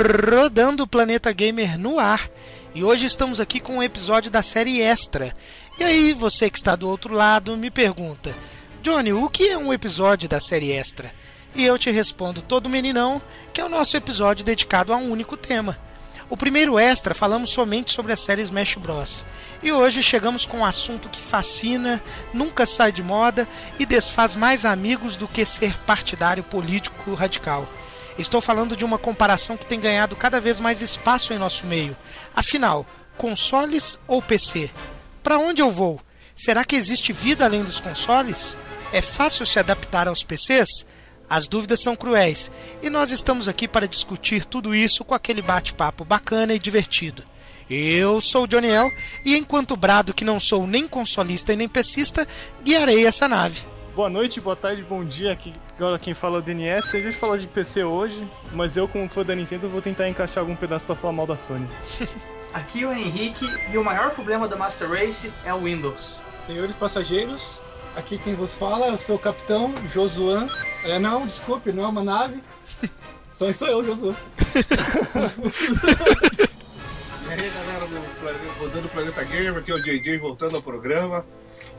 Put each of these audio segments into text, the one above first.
Rodando o Planeta Gamer no ar. E hoje estamos aqui com um episódio da série Extra. E aí, você que está do outro lado, me pergunta: Johnny, o que é um episódio da série Extra? E eu te respondo todo meninão, que é o nosso episódio dedicado a um único tema. O primeiro extra falamos somente sobre a série Smash Bros. E hoje chegamos com um assunto que fascina, nunca sai de moda e desfaz mais amigos do que ser partidário político radical. Estou falando de uma comparação que tem ganhado cada vez mais espaço em nosso meio. Afinal, consoles ou PC? Para onde eu vou? Será que existe vida além dos consoles? É fácil se adaptar aos PCs? As dúvidas são cruéis e nós estamos aqui para discutir tudo isso com aquele bate-papo bacana e divertido. Eu sou o Joniel e enquanto brado que não sou nem consolista e nem pesista, guiarei essa nave. Boa noite, boa tarde, bom dia. Aqui agora quem fala é o DNS. A gente fala de PC hoje, mas eu, como fã da Nintendo, vou tentar encaixar algum pedaço para falar mal da Sony. Aqui é o Henrique e o maior problema da Master Race é o Windows. Senhores passageiros, aqui quem vos fala, eu sou o capitão Josuan. É, não, desculpe, não é uma nave. Só sou eu, Josuan. E aí galera do Planeta, Rodando o Planeta Gamer, aqui é o JJ voltando ao programa.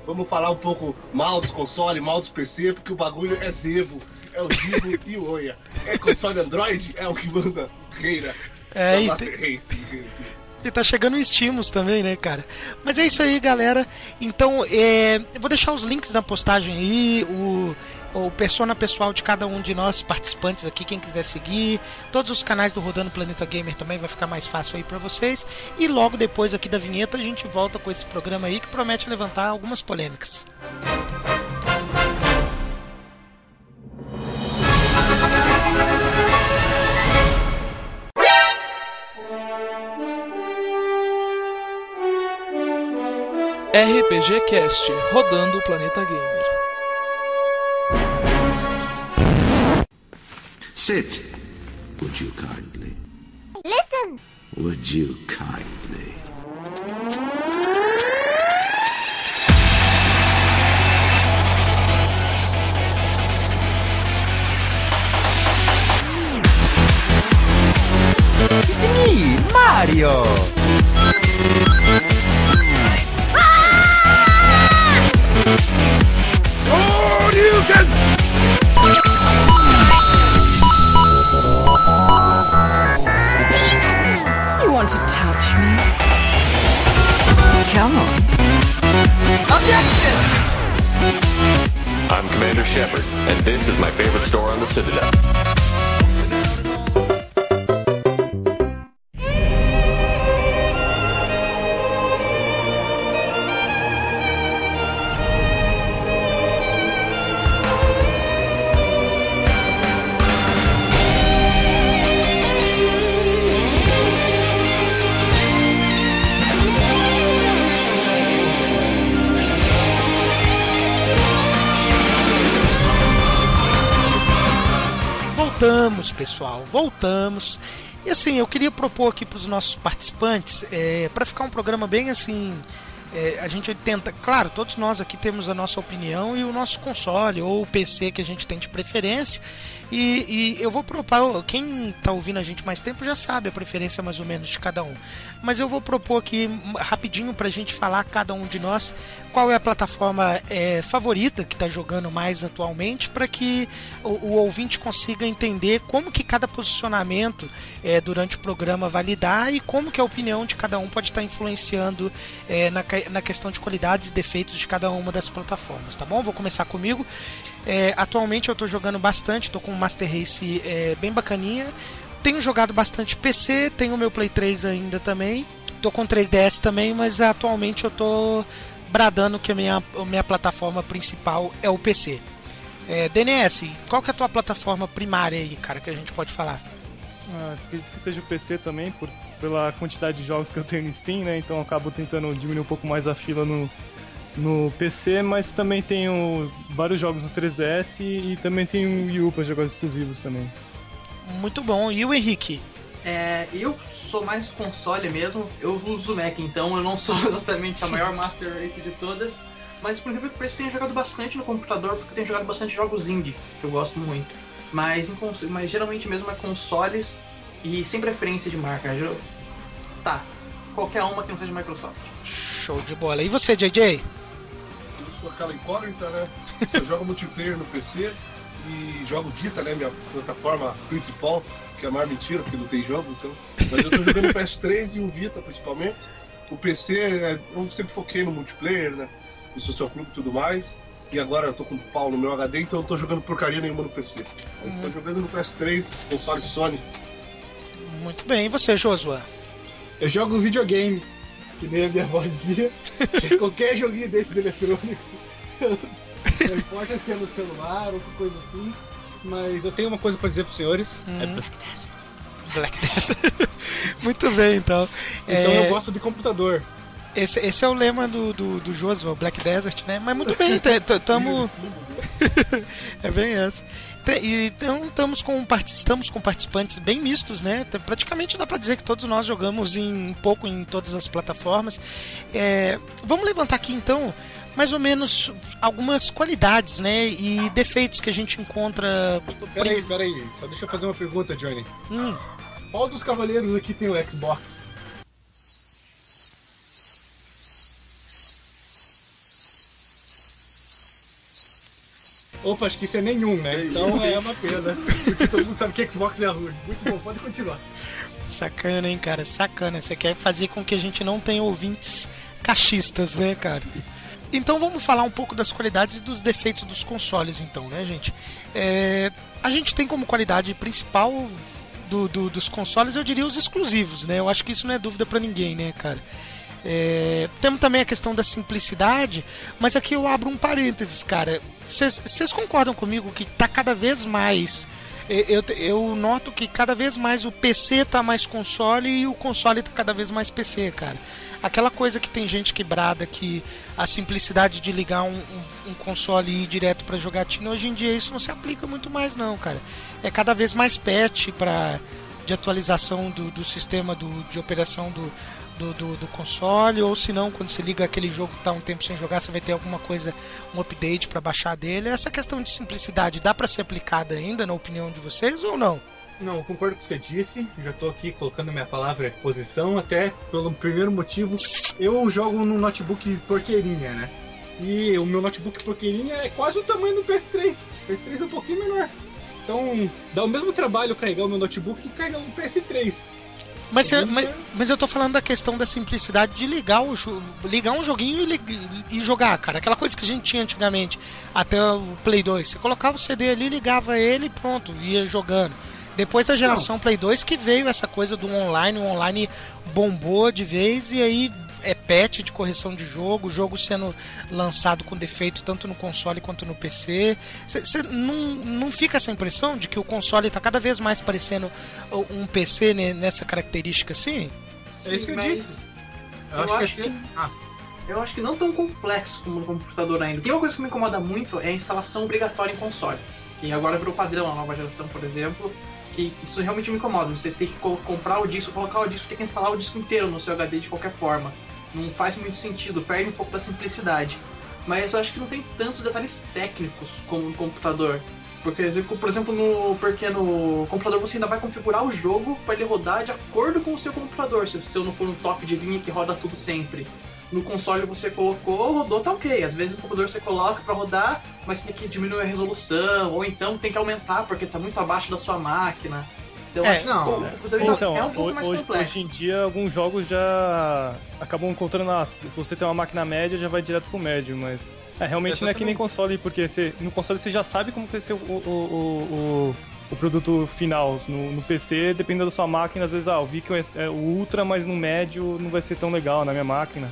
Vamos falar um pouco mal dos consoles, mal dos PC, porque o bagulho é Zevo, é o Zibo e o Oia. É console Android, é o que manda reira É, da e Master Race, gente. E tá chegando o Steamos também, né, cara? Mas é isso aí, galera. Então, é, eu vou deixar os links na postagem aí, o, o persona pessoal de cada um de nós participantes aqui, quem quiser seguir. Todos os canais do Rodando Planeta Gamer também vai ficar mais fácil aí pra vocês. E logo depois aqui da vinheta a gente volta com esse programa aí que promete levantar algumas polêmicas. RPG Cast, rodando o planeta gamer. Sit, would you kindly? Listen! Would you kindly? You voltamos. E assim, eu queria propor aqui para os nossos participantes, para ficar um programa bem assim. é, a gente tenta, claro, todos nós aqui temos a nossa opinião e o nosso console ou o PC que a gente tem de preferência. E, e eu vou propor, quem está ouvindo a gente mais tempo já sabe a preferência mais ou menos de cada um. Mas eu vou propor aqui hum, rapidinho para a gente falar, cada um de nós, qual é a plataforma é, favorita que está jogando mais atualmente, para que o, o ouvinte consiga entender como que cada posicionamento é, durante o programa vai lidar e como que a opinião de cada um pode estar influenciando é, na, na questão de qualidades e defeitos de cada uma das plataformas, tá bom? Vou começar comigo. É, atualmente eu estou jogando bastante, estou com um Master Race é, bem bacaninha. Tenho jogado bastante PC, tenho o meu Play 3 ainda também. Tô com 3DS também, mas atualmente eu tô bradando que a minha, a minha plataforma principal é o PC. É, DNS, qual que é a tua plataforma primária aí, cara, que a gente pode falar? Ah, acredito que seja o PC também, por, pela quantidade de jogos que eu tenho no Steam, né? Então eu acabo tentando diminuir um pouco mais a fila no, no PC, mas também tenho vários jogos no 3DS e, e também tenho o Wii U para jogar exclusivos também. Muito bom. E o Henrique? É, eu sou mais console mesmo, eu uso o Mac, então eu não sou exatamente a maior Master Race de todas. Mas por incrível que pareça, eu tenho jogado bastante no computador, porque eu tenho jogado bastante jogos indie, que eu gosto muito. Mas, em mas geralmente mesmo é consoles. E sem preferência de marca. Eu... Tá, qualquer uma que não seja Microsoft. Show de bola. E você, JJ? Eu sou aquela incógnita, né? Eu jogo multiplayer no PC e jogo Vita, né? Minha plataforma principal, que é a maior mentira, porque não tem jogo, então. Mas eu tô jogando o PS3 e o Vita principalmente. O PC, é, eu sempre foquei no multiplayer, né? No social clube e tudo mais. E agora eu tô com pau no meu HD, então eu não tô jogando porcaria nenhuma no PC. Mas tô jogando no PS3, console Sony. Muito bem. E você, Joshua? Eu jogo um videogame, que nem a minha vozinha. Qualquer joguinho desses eletrônicos. Não importa se é no celular ou qualquer coisa assim. Mas eu tenho uma coisa pra dizer pros senhores. É Black Desert. Black Desert. Muito bem, então. Então É, eu gosto de computador. Esse, esse é o lema do, do, do Black Desert, né? Mas muito bem, estamos. é bem essa. Então estamos com, estamos com participantes bem mistos, né? Praticamente dá pra dizer que todos nós jogamos em um pouco em todas as plataformas. É, vamos levantar aqui então mais ou menos algumas qualidades, né? E defeitos que a gente encontra. Peraí, peraí. Só deixa eu fazer uma pergunta, Johnny. Hum, Qual dos cavaleiros aqui tem o Xbox? Opa, acho que isso é nenhum, né? Então é uma pena. Porque todo mundo sabe que Xbox é ruim. Muito bom, pode continuar. Sacana, hein, cara? Sacana. Você quer fazer com que a gente não tenha ouvintes cachistas, né, cara? Então vamos falar um pouco das qualidades e dos defeitos dos consoles, então, né, gente? É, a gente tem como qualidade principal do- do- dos consoles, eu diria, os exclusivos, né? Eu acho que isso não é dúvida pra ninguém, né, cara? É, temos também a questão da simplicidade, mas aqui eu abro um parênteses, cara. Vocês concordam comigo que tá cada vez mais. e- Eu, eu noto que cada vez mais o PC tá mais console e o console tá cada vez mais PC, cara. Aquela coisa que tem gente que brada que a simplicidade de ligar um, um- um console e ir direto pra jogatina, hoje em dia isso não se aplica muito mais, não, cara. É cada vez mais patch pra, de atualização do, do sistema do, de operação do, do, do, do console, ou se não, quando você liga aquele jogo que tá um tempo sem jogar, você vai ter alguma coisa, um update para baixar dele. Essa questão de simplicidade dá para ser aplicada ainda, na opinião de vocês, ou não? Não, eu concordo com o que você disse. Já tô aqui colocando minha palavra à exposição, até pelo primeiro motivo. Eu jogo num notebook porqueirinha, né? E o meu notebook porqueirinha é quase o tamanho do PS3. O PS3 é um pouquinho menor. Então, dá o mesmo trabalho carregar o meu notebook do que carregar um PS3. Mas, você- mas, mas eu tô falando da questão da simplicidade de ligar, o, ligar um joguinho e, e jogar, cara. Aquela coisa que a gente tinha antigamente, até o Play 2. Você colocava o CD ali, ligava ele e pronto, ia jogando. Depois da geração Play 2 que veio essa coisa do online, o online bombou de vez e aí é patch de correção de jogo, jogo sendo lançado com defeito tanto no console quanto no PC. Você não, não fica essa impressão de que o console está cada vez mais parecendo um PC né, nessa característica assim? É isso que eu mas disse. Eu acho que que- até- Ah, Eu acho que não tão complexo como no computador ainda. Tem uma coisa que me incomoda muito, é a instalação obrigatória em console. E agora virou padrão na nova geração, por exemplo, que isso realmente me incomoda. Você tem que co- comprar o disco, colocar o disco, tem que instalar o disco inteiro no seu HD de qualquer forma. Não faz muito sentido, perde um pouco da simplicidade. Mas eu acho que não tem tantos detalhes técnicos como no computador. Porque, por exemplo, no, porque no computador você ainda vai configurar o jogo para ele rodar de acordo com o seu computador, se o seu não for um top de linha que roda tudo sempre. No console você colocou, rodou, tá ok. Às vezes no computador você coloca para rodar, mas você tem que diminuir a resolução, ou então tem que aumentar porque tá muito abaixo da sua máquina. Então, É, acho que não, o computador ainda Então, é um pouco mais hoje, complexo. hoje em dia, alguns jogos já acabam encontrando. Ah, se você tem uma máquina média, já vai direto pro médio, mas. É, realmente não é que nem console, porque você, no console você já sabe como que vai ser o, o, o, o, o produto final. No, no PC, dependendo da sua máquina, às vezes, ah, eu vi que é, o Ultra, mas no médio não vai ser tão legal na minha máquina.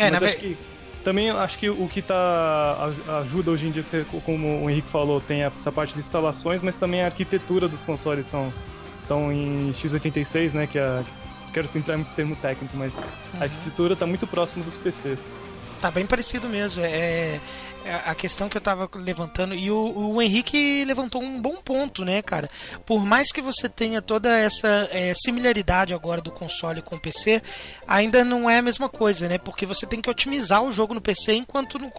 É, mas na acho ve- que também acho que o que tá aj- ajuda hoje em dia, como o Henrique falou, tem essa parte de instalações, mas também a arquitetura dos consoles são estão em x86, né, que é quero entrar em termo técnico, mas Uhum. a arquitetura está muito próxima dos PCs. Tá bem parecido mesmo. É a questão que eu tava levantando. E o, o Henrique levantou um bom ponto, né, cara? Por mais que você tenha toda essa é, similaridade agora do console com o PC, ainda não é a mesma coisa, né? Porque você tem que otimizar o jogo no PC, enquanto no,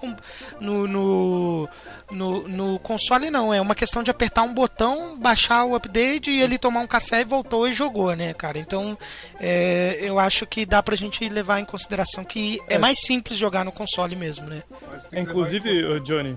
no, no, no, no console não. É uma questão de apertar um botão, baixar o update e ele tomar um café e voltou e jogou, né, cara? Então, é, eu acho que dá pra gente levar em consideração que é mais simples jogar no console mesmo, né? Inclusive, Johnny,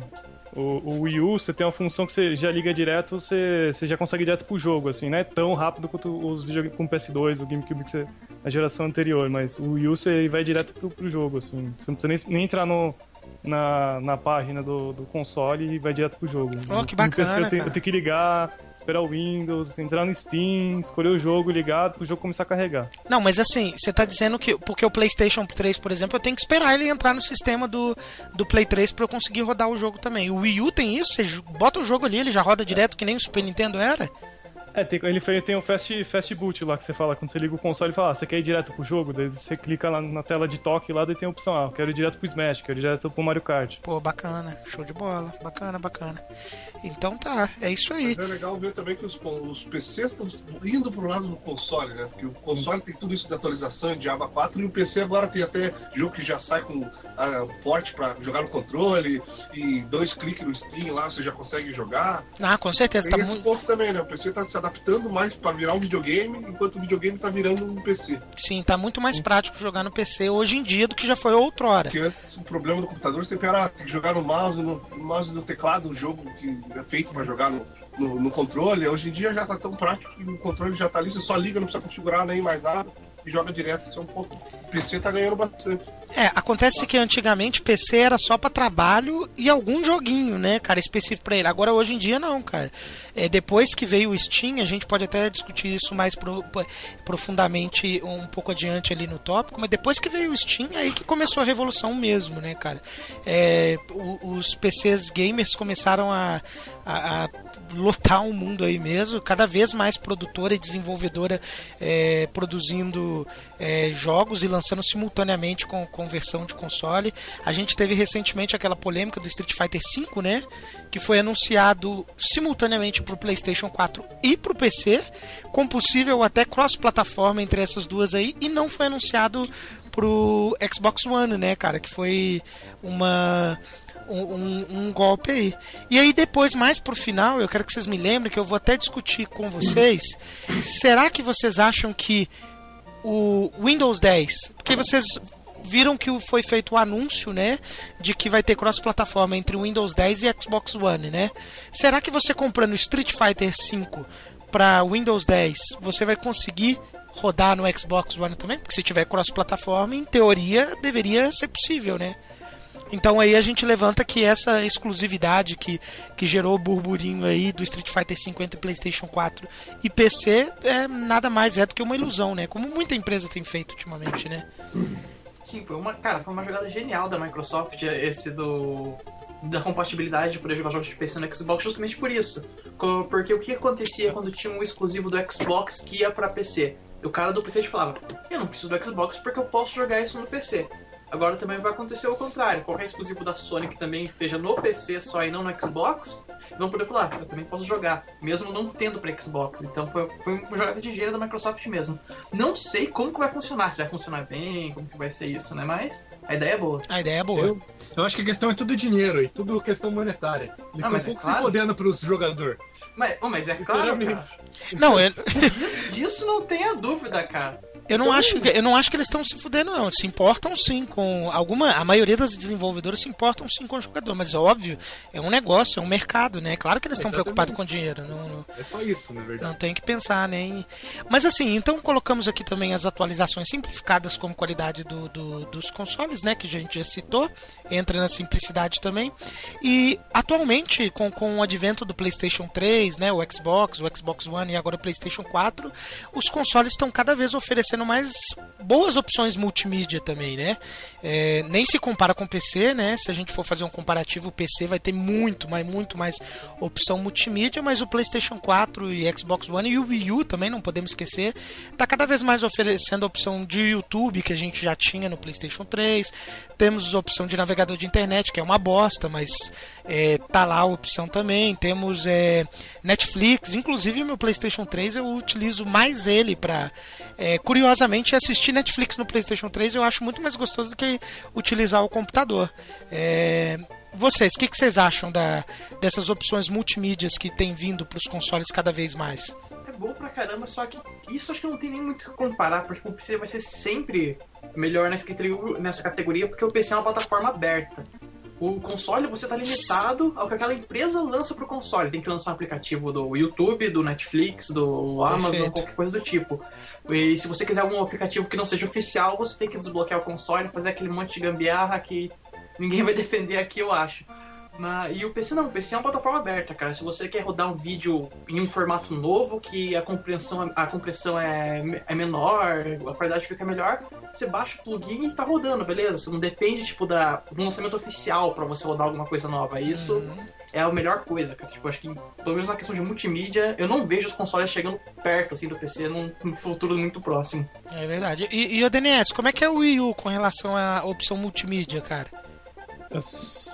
o, o Wii U, você tem uma função que você já liga direto, você, você já consegue ir direto pro jogo, assim, não é tão rápido quanto os videogames com o PS2, o GameCube que você, a geração anterior, mas o Wii U você vai direto pro, pro jogo, assim, você não precisa nem, nem entrar no, na, na página do, do console e vai direto pro jogo. Oh, que No PC bacana, eu tenho, eu tenho que ligar, esperar o Windows, entrar no Steam, escolher o jogo ligado pro jogo começar a carregar. Não, mas assim, você tá dizendo que. Porque o PlayStation 3, por exemplo, eu tenho que esperar ele entrar no sistema do, do Play 3 pra eu conseguir rodar o jogo também. O Wii U tem isso? Você bota o jogo ali, ele já roda direto que nem o Super Nintendo era? É, tem, ele tem o fast, fast boot lá que você fala, quando você liga o console e fala, ah, você quer ir direto pro jogo? Daí você clica lá na tela de toque lá, daí tem a opção, ah, eu quero ir direto pro Smash, quero ir direto pro Mario Kart. Pô, bacana, show de bola, bacana, bacana. Então tá, é isso aí. Mas é legal ver também que os, os PCs estão indo pro lado do console, né? Porque o console tem tudo isso de atualização de aba 4 e o PC agora tem até jogo que já sai com ah, porte pra jogar no controle e dois cliques no Steam lá você já consegue jogar. Ah, com certeza, tá Tem esse muito. ponto também, né? O PC tá se adaptando mais pra virar um videogame, enquanto o videogame tá virando um PC. Sim, tá muito mais prático jogar no PC hoje em dia do que já foi outrora. Porque antes o problema do computador sempre era tem que jogar no mouse, no, no mouse no teclado, um jogo que feito pra jogar no, no, no controle. Hoje em dia já tá tão prático que o controle já tá ali, você só liga, não precisa configurar nem mais nada e joga direto. Isso é um ponto. O PC tá ganhando bastante. É, acontece que antigamente PC era só pra trabalho e algum joguinho, né, cara, específico pra ele. Agora hoje em dia não, cara. É, depois que veio o Steam, a gente pode até discutir isso mais pro- pro- profundamente um pouco adiante ali no tópico, mas depois que veio o Steam, aí que começou a revolução mesmo, né, cara. É, os PCs gamers começaram a, a- a lotar o mundo aí mesmo, cada vez mais produtora e desenvolvedora é, produzindo é, jogos e lançando simultaneamente com, com versão de console. A gente teve recentemente aquela polêmica do Street Fighter V, né? Que foi anunciado simultaneamente para o PlayStation 4 e para o PC, com possível até cross-plataforma entre essas duas aí, e não foi anunciado pro Xbox One, né, cara? Que foi uma um, um- um golpe aí. E aí depois, mais pro final, eu quero que vocês me lembrem que eu vou até discutir com vocês. Será que vocês acham que o Windows 10, porque vocês viram que foi feito o anúncio, né, de que vai ter cross-plataforma entre o Windows 10 e Xbox One, né? Será que você comprando Street Fighter V para Windows 10, você vai conseguir rodar no Xbox One também? Porque se tiver cross-plataforma, em teoria deveria ser possível, né? Então aí a gente levanta que essa exclusividade que, que gerou o burburinho aí do Street Fighter V entre PlayStation 4 e PC é nada mais é do que uma ilusão, né? Como muita empresa tem feito ultimamente, né? Sim, foi uma, cara, foi uma jogada genial da Microsoft esse do da compatibilidade de poder jogar jogos de PC no Xbox justamente por isso. Porque o que acontecia quando tinha um exclusivo do Xbox que ia pra PC? O cara do PC te falava: "Eu não preciso do Xbox porque eu posso jogar isso no PC". Agora também vai acontecer o contrário. Qualquer exclusivo da Sony que também esteja no PC só e não no Xbox, vão poder falar, eu também posso jogar, mesmo não tendo para Xbox. Então foi, foi uma jogada de engenharia da Microsoft mesmo. Não sei como que vai funcionar, se vai funcionar bem, como que vai ser isso, né? Mas a ideia é boa. A ideia é boa. Eu, eu acho que a questão é tudo dinheiro e tudo questão monetária. Eles Ah, estão um mas é pouco claro. se fodendo pros jogadores. Mas, oh, mas é claro, cara. Não, eu, Disso, disso não tenha dúvida, cara. Eu não acho que eu não acho que eles estão se fudendo não. Eles se importam sim com alguma a maioria das desenvolvedoras se importam sim com o jogador, mas é óbvio, é um negócio, é um mercado, né? Claro que eles estão preocupados com dinheiro, não, É só isso, na verdade. Não tem que pensar, né? em- Mas assim, então colocamos aqui também as atualizações simplificadas como qualidade do, do- dos consoles, né? Que a gente já citou. Entra na simplicidade também. E atualmente, com, com o advento do PlayStation 3, né? O Xbox, o Xbox One e agora o PlayStation 4, os consoles estão cada vez oferecendo mais boas opções multimídia também, né? É, nem se compara com o PC, né? Se a gente for fazer um comparativo, o PC vai ter muito, mas muito mais opção multimídia, mas o PlayStation 4 e Xbox One e o Wii U também, não podemos esquecer, tá cada vez mais oferecendo a opção de YouTube, que a gente já tinha no PlayStation 3. Temos a opção de navegador de internet, que é uma bosta, mas é, tá lá a opção também. Temos é, Netflix, inclusive meu PlayStation 3 eu utilizo mais ele para, é, curiosamente, assistir Netflix no PlayStation 3 eu acho muito mais gostoso do que utilizar o computador. É, vocês, o que, que, vocês acham da, dessas opções multimídias que têm vindo para os consoles cada vez mais? É bom pra caramba, só que isso acho que não tem nem muito o que comparar, porque o PC vai ser sempre melhor nessa categoria, porque o PC é uma plataforma aberta. O console você tá limitado ao que aquela empresa lança pro console. Tem que lançar um aplicativo do YouTube, do Netflix, do Amazon, Perfeito. qualquer coisa do tipo. E se você quiser algum aplicativo que não seja oficial, você tem que desbloquear o console, fazer aquele monte de gambiarra que ninguém vai defender aqui, eu acho. Mas, e o PC não, o PC é uma plataforma aberta, cara. Se você quer rodar um vídeo em um formato novo, que a compreensão, a compressão é, é menor, a qualidade fica melhor, você baixa o plugin e tá rodando, beleza? Você não depende, tipo, da, do lançamento oficial para você rodar alguma coisa nova. Isso uhum. é a melhor coisa, cara. Tipo, acho que, pelo menos na questão de multimídia, eu não vejo os consoles chegando perto, assim, do PC num, num futuro muito próximo. É verdade. E, e o DNS, como é que é o Wii U com relação à opção multimídia, cara?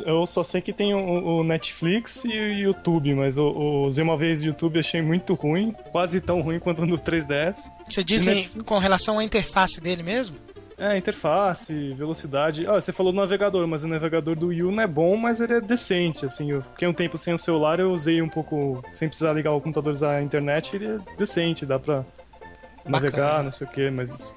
Eu só sei que tem o, Netflix e o YouTube, mas o, o usei uma vez o YouTube achei muito ruim, quase tão ruim quanto no 3DS. Você diz com relação à interface dele mesmo? É, interface, velocidade. Ah, você falou do navegador, mas o navegador do Wii U não é bom, mas ele é decente, assim. Eu fiquei um tempo sem o celular, eu usei um pouco, sem precisar ligar o computador, usar a internet, ele é decente, dá pra Bacana. navegar, não sei o que, mas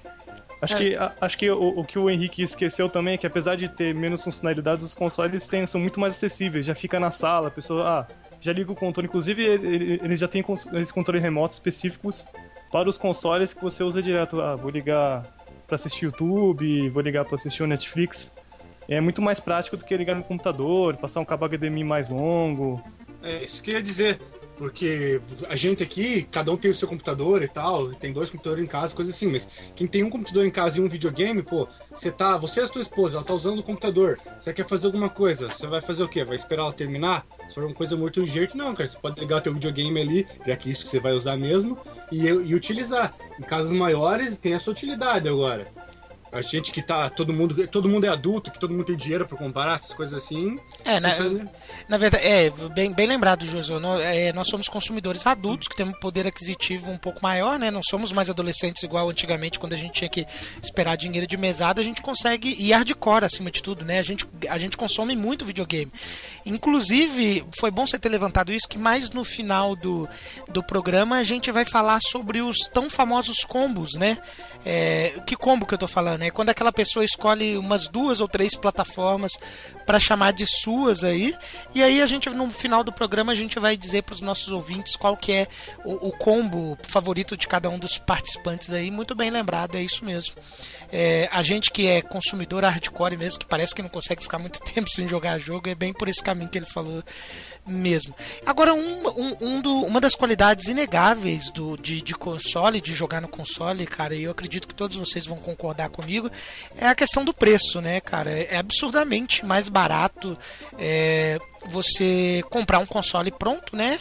Acho, é. que, a, acho que o, o, que o Henrique esqueceu também é que apesar de ter menos funcionalidades, os consoles têm, são muito mais acessíveis. Já fica na sala, a pessoa ah, já liga o controle. Inclusive, eles já têm esses controles remotos específicos para os consoles que você usa direto. Ah, vou ligar para assistir YouTube, vou ligar para assistir o Netflix. É muito mais prático do que ligar no computador, passar um cabo HDMI mais longo. É, isso que eu ia dizer. Porque a gente aqui, cada um tem o seu computador e tal, tem dois computadores em casa, coisa assim, mas quem tem um computador em casa e um videogame, pô, você tá. Você e a sua esposa, ela tá usando o computador, você quer fazer alguma coisa, você vai fazer o quê? Vai esperar ela terminar? Se for uma coisa muito urgente, não, cara. Você pode ligar o teu videogame ali, já que isso que você vai usar mesmo, e, e utilizar. Em casas maiores tem essa utilidade agora. A gente que tá. Todo mundo, todo mundo é adulto, que todo mundo tem dinheiro para comparar, essas coisas assim. É, na, na verdade, é, bem, bem lembrado, Josué. Nós, é, nós somos consumidores adultos que temos poder aquisitivo um pouco maior, né? Não somos mais adolescentes igual antigamente, quando a gente tinha que esperar dinheiro de mesada, a gente consegue ir hardcore acima de tudo, né? A gente, a gente consome muito videogame. Inclusive, foi bom você ter levantado isso, que mais no final do, do programa a gente vai falar sobre os tão famosos combos, né? É, que combo que eu tô falando? né? Quando aquela pessoa escolhe umas duas ou três plataformas para chamar de suas aí, e aí a gente no final do programa a gente vai dizer para os nossos ouvintes qual que é o, o, combo favorito de cada um dos participantes aí. Muito bem lembrado, é isso mesmo. É, a gente que é consumidor hardcore mesmo, que parece que não consegue ficar muito tempo sem jogar jogo, é bem por esse caminho que ele falou mesmo. Agora, um, um, um do, uma das qualidades inegáveis do, de, de console, de jogar no console, cara, e eu acredito que todos vocês vão concordar comigo, é a questão do preço, né, cara? É absurdamente mais barato. É, você comprar um console pronto, né?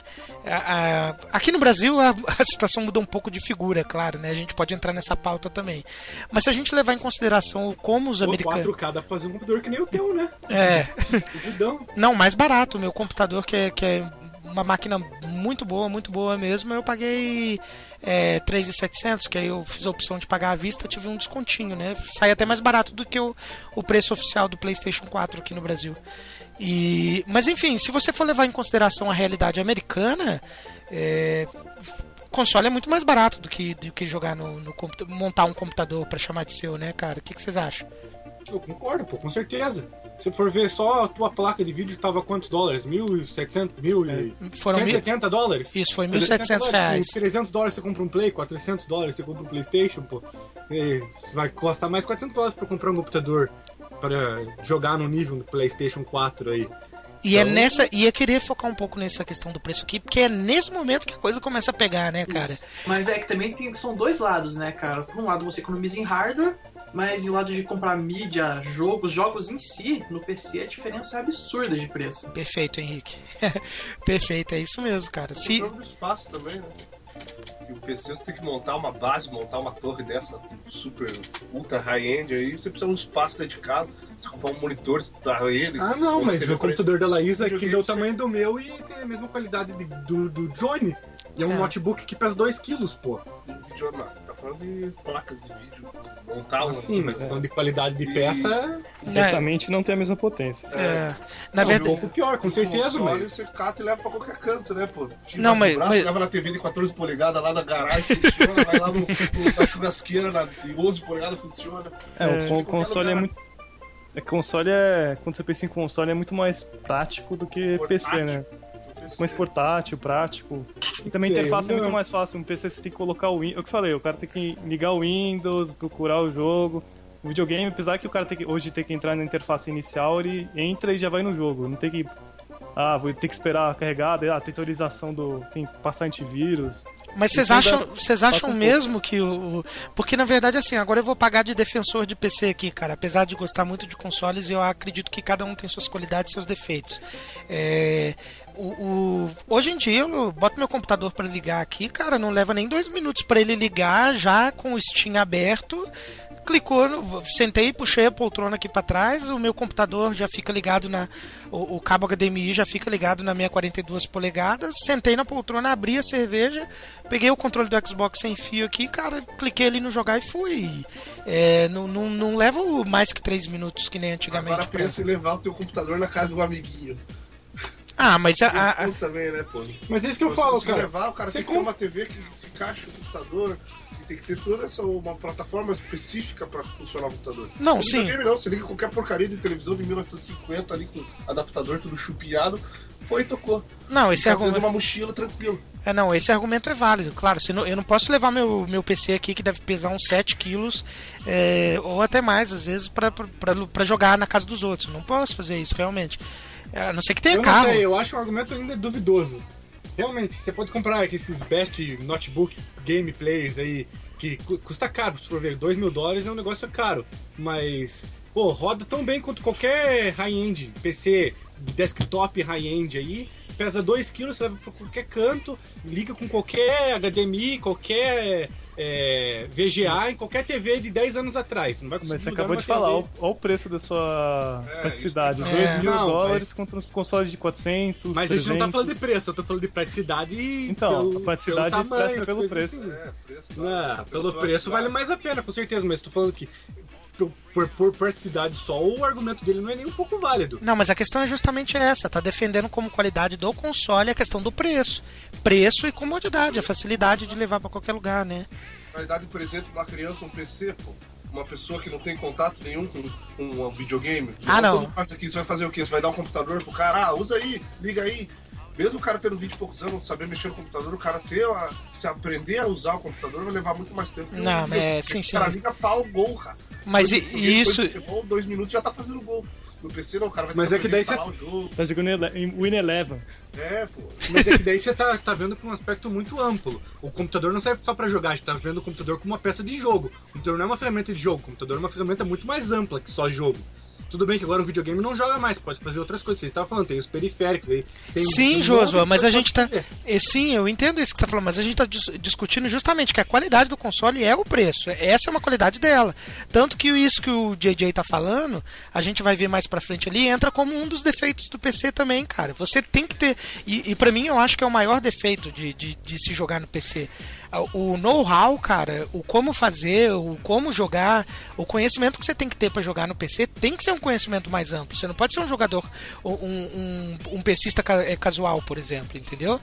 aqui no Brasil a, situação muda um pouco de figura, é claro, né? A gente pode entrar nessa pauta também. Mas se a gente levar em consideração como os americanos. 4K dá pra fazer um computador que nem o teu, né? É. Não, mais barato. Meu computador, que é, que é uma máquina muito boa, muito boa mesmo, eu paguei é, 3,700, que aí eu fiz a opção de pagar à vista, tive um descontinho, né? Sai até mais barato do que o, o preço oficial do PlayStation 4 aqui no Brasil. E, mas enfim, se você for levar em consideração a realidade americana, é, console é muito mais barato do que, do que jogar no, no montar um computador para chamar de seu, né, cara? O que, que vocês acham? Eu concordo, pô, com certeza. Se for ver só a tua placa de vídeo tava quantos dólares? 1.700, 1.000 é, foram 170 dólares? Isso, foi 1.700 reais. Com 300 dólares você compra um Play, 400 dólares você compra um Playstation, pô. E vai custar mais 400 dólares pra comprar um computador para jogar no nível do PlayStation 4 aí. E é nessa. E eu queria focar um pouco nessa questão do preço aqui, porque é nesse momento que a coisa começa a pegar, né, cara? Isso. Mas é que também tem, são dois lados, né, cara? Por um lado você economiza em hardware, mas o lado de comprar mídia, jogos, jogos em si, no PC a diferença é absurda de preço. Perfeito, Henrique. Perfeito, é isso mesmo, cara. Se... O espaço também, né? E o PC você tem que montar uma base, montar uma torre dessa super ultra high-end aí, você precisa de um espaço dedicado, você comprar um monitor pra ele. Ah, não, mas o computador da Laísa ele. que deu o tamanho do meu e tem a mesma qualidade de- do, do Johnny. E é um É. notebook que pesa 2 quilos, pô. Um falando de placas de vídeo. Montar um. Sim, mas falando de qualidade de peça, Certamente não tem a mesma potência. É, na é um verdade. pouco pior, com certeza, console, mas... Você cata e leva pra qualquer canto, né, pô? Tira Não, mas- braço, mas- leva na TV de 14 polegadas lá da garagem, funciona, vai lá no, no- na churrasqueira na, de 11 polegadas, funciona. É, o con- qualquer console é muito. É, console é. Quando você pensa em console é muito mais prático do que PC, Portátil. né? Mais portátil, prático. E também a interface é muito mais fácil. Um PC você tem que colocar o Windows. O que eu falei, o cara tem que ligar o Windows, procurar o jogo. O videogame, apesar que o cara tem que, hoje tem que entrar na interface inicial, ele entra e já vai no jogo. Não tem que. Ah, vou ter que esperar carregar, daí, ah, tem atualização do. Tem que passar antivírus. Mas vocês acham, vocês acham um mesmo que o, o- Porque na verdade, assim, agora eu vou pagar de defensor de PC aqui, cara. Apesar de gostar muito de consoles, eu acredito que cada um tem suas qualidades e seus defeitos. É, o, o- hoje em dia, eu boto meu computador para ligar aqui, cara, não leva nem dois minutos para ele ligar, já com o Steam aberto. Clicou, no- sentei, puxei a poltrona aqui para trás, o meu computador já fica ligado na. O, o cabo HDMI já fica ligado na minha 42 polegadas. Sentei na poltrona, abri a cerveja, peguei o controle do Xbox sem fio aqui, cara, cliquei ali no jogar e fui. É, não, não, não leva mais que 3 minutos que nem antigamente. Agora pensa em levar o teu computador na casa do amiguinho. Ah, mas a, a- também, né, pô? Mas é isso que eu falo, cara. levar, o cara Você tem que ter com- uma TV que se encaixa no computador, e tem que ter toda essa uma plataforma específica pra funcionar o computador. Não, No sim. não, você liga qualquer porcaria de televisão de 1950 ali com adaptador tudo chupinhado, foi e tocou. não, esse Tá argumento. uma mochila tranquilo. É, não, esse argumento é válido. Claro, se não- eu não posso levar meu, meu PC aqui, que deve pesar uns 7 quilos, é, ou até mais, às vezes, pra jogar na casa dos outros. Não posso fazer isso, realmente. A não ser que tenha Eu não carro. sei, eu acho o argumento ainda duvidoso. Realmente, você pode comprar esses best notebook game players aí, que cu- custa caro, se for ver, 2 mil dólares é um negócio caro. Mas, pô, roda tão bem quanto qualquer high-end, PC, desktop high-end aí. Pesa 2 kg, você leva pra qualquer canto, liga com qualquer HDMI, qualquer é, VGA, em qualquer TV de 10 anos atrás. Não vai conseguir Mas você acabou de falar, TV. olha o- olha o preço da sua É, praticidade. isso- 2 É. mil Não, dólares mas- contra um console de 400, Mas a gente não tá 300. falando de preço, eu tô falando de praticidade e. Então, pelo- a praticidade pelo tamanho, expressa pelo preço. assim. É, preço, Não, pelo pessoa preço vale mais a pena, com certeza, mas tô falando que por, por, praticidade só, o argumento dele não é nem um pouco válido. Não, mas a questão é justamente essa. Tá defendendo como qualidade do console a questão do preço. Preço e comodidade, a facilidade de levar pra qualquer lugar, né? qualidade, por exemplo, uma criança, um PC, pô. Uma pessoa que não tem contato nenhum com, com um videogame. Ah, não. Quando faz aqui, você vai fazer o quê? Você vai dar um computador pro cara, ah, usa aí, liga aí. Mesmo o cara tendo 20 e poucos anos, não saber mexer no computador, o cara ter a, se aprender a usar o computador vai levar muito mais tempo. Não, é, Porque sim, o sim. cara liga pau, gol, cara. Mas e- e isso- dois futebol, dois minutos já tá fazendo gol. No PC não, o cara vai ter Mas que é que daí o jogo. Tá jogando Win Eleven. É, pô. Mas é que daí você tá, tá vendo com um aspecto muito amplo. O computador não serve só pra jogar, a gente tá vendo o computador como uma peça de jogo. O computador não é uma ferramenta de jogo, o computador é uma ferramenta muito mais ampla que só jogo. Tudo bem que agora o videogame não joga mais, pode fazer outras coisas. Você estava falando, tem os periféricos aí. Tem Sim, um de mas a gente tá. é, Sim, eu entendo isso que você tá falando, mas a gente tá dis- discutindo justamente que a qualidade do console é o preço. Essa é uma qualidade dela. Tanto que isso que o JJ tá falando, a gente vai ver mais pra frente ali, entra como um dos defeitos do PC também, cara. Você tem que ter. E, e para mim eu acho que é o maior defeito de, de, de se jogar no PC. O know-how, cara, o como fazer, o como jogar, o conhecimento que você tem que ter pra jogar no PC tem que ser um conhecimento mais amplo. Você não pode ser um jogador, um, um, um PCista ca- é, casual, por exemplo, entendeu?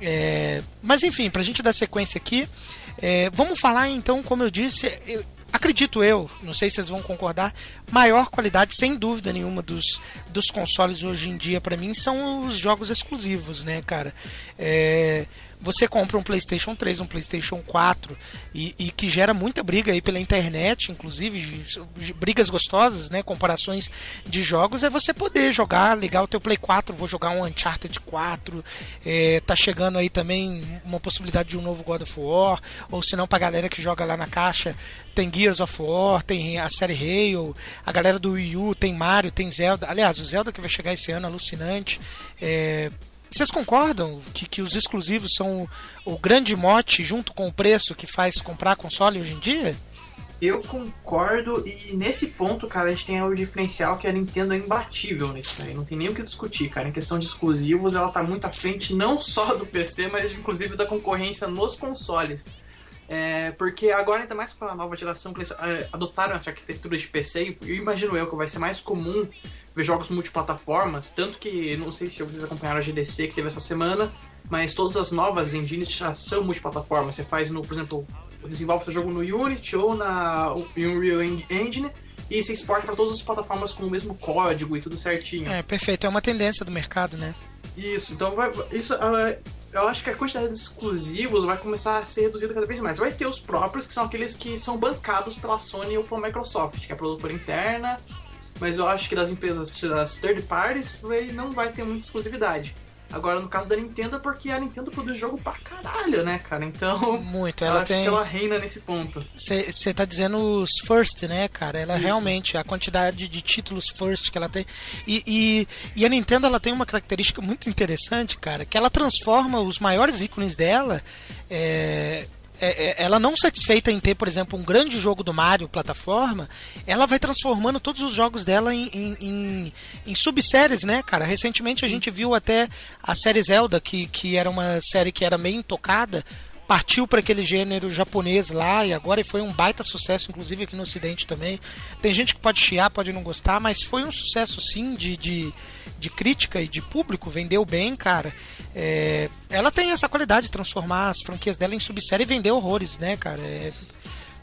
É, mas enfim, pra gente dar sequência aqui, é, vamos falar então, como eu disse, eu- acredito eu, não sei se vocês vão concordar, maior qualidade, sem dúvida nenhuma, dos, dos consoles hoje em dia, pra mim, são os jogos exclusivos, né, cara? É, você compra um PlayStation 3, um PlayStation 4 e, e que gera muita briga aí pela internet, inclusive de- de brigas gostosas, né? Comparações de jogos, é você poder jogar, ligar o teu Play 4, vou jogar um Uncharted 4, é, tá chegando aí também uma possibilidade de um novo God of War, ou se não pra galera que joga lá na caixa, tem Gears of War, tem a série Halo, a galera do Wii U, tem Mario, tem Zelda. Aliás, o Zelda que vai chegar esse ano, alucinante. É, vocês concordam que, que os exclusivos são o, grande mote junto com o preço que faz comprar console hoje em dia? Eu concordo e nesse ponto, cara, a gente tem o diferencial que a Nintendo é imbatível nisso aí. Não tem nem o que discutir, cara. Em questão de exclusivos, ela tá muito à frente não só do PC, mas inclusive da concorrência nos consoles. É, porque agora, ainda mais com a nova geração, que eles é, adotaram essa arquitetura de PC, e eu imagino eu que vai ser mais comum jogos multiplataformas. Tanto que, não sei se vocês acompanharam a GDC que teve essa semana, mas todas as novas engines já são multiplataformas. Você faz, no, por exemplo, desenvolve o jogo no Unity ou na Unreal Engine e se exporta para todas as plataformas com o mesmo código e tudo certinho. É, perfeito, é uma tendência do mercado, né? Isso, então vai, isso, ah, eu acho que a quantidade de exclusivos vai começar a ser reduzida cada vez mais. Vai ter os próprios, que são aqueles que são bancados pela Sony ou pela Microsoft, que é a produtora interna, mas eu acho que das empresas das third parties vai- não vai ter muita exclusividade. Agora, no caso da Nintendo, é porque a Nintendo produz jogo pra caralho, né, cara? Então, Muito, ela tem. ela reina nesse ponto. Você tá dizendo os first, né, cara? Ela Isso. realmente, a quantidade de títulos first que ela tem. E, e, e a Nintendo ela tem uma característica muito interessante, cara, que ela transforma os maiores ícones dela. é, é- é- ela não satisfeita em ter, por exemplo, um grande jogo do Mario plataforma, ela vai transformando todos os jogos dela em, em, em, em subséries, né, cara? Recentemente a gente viu até a série Zelda, que, que era uma série que era meio intocada, partiu para aquele gênero japonês lá e agora foi um baita sucesso, inclusive aqui no Ocidente também. Tem gente que pode chiar, pode não gostar, mas foi um sucesso sim de, de, de crítica e de público, vendeu bem, cara. É, ela tem essa qualidade de transformar as franquias dela em subsérie e vender horrores, né, cara? É,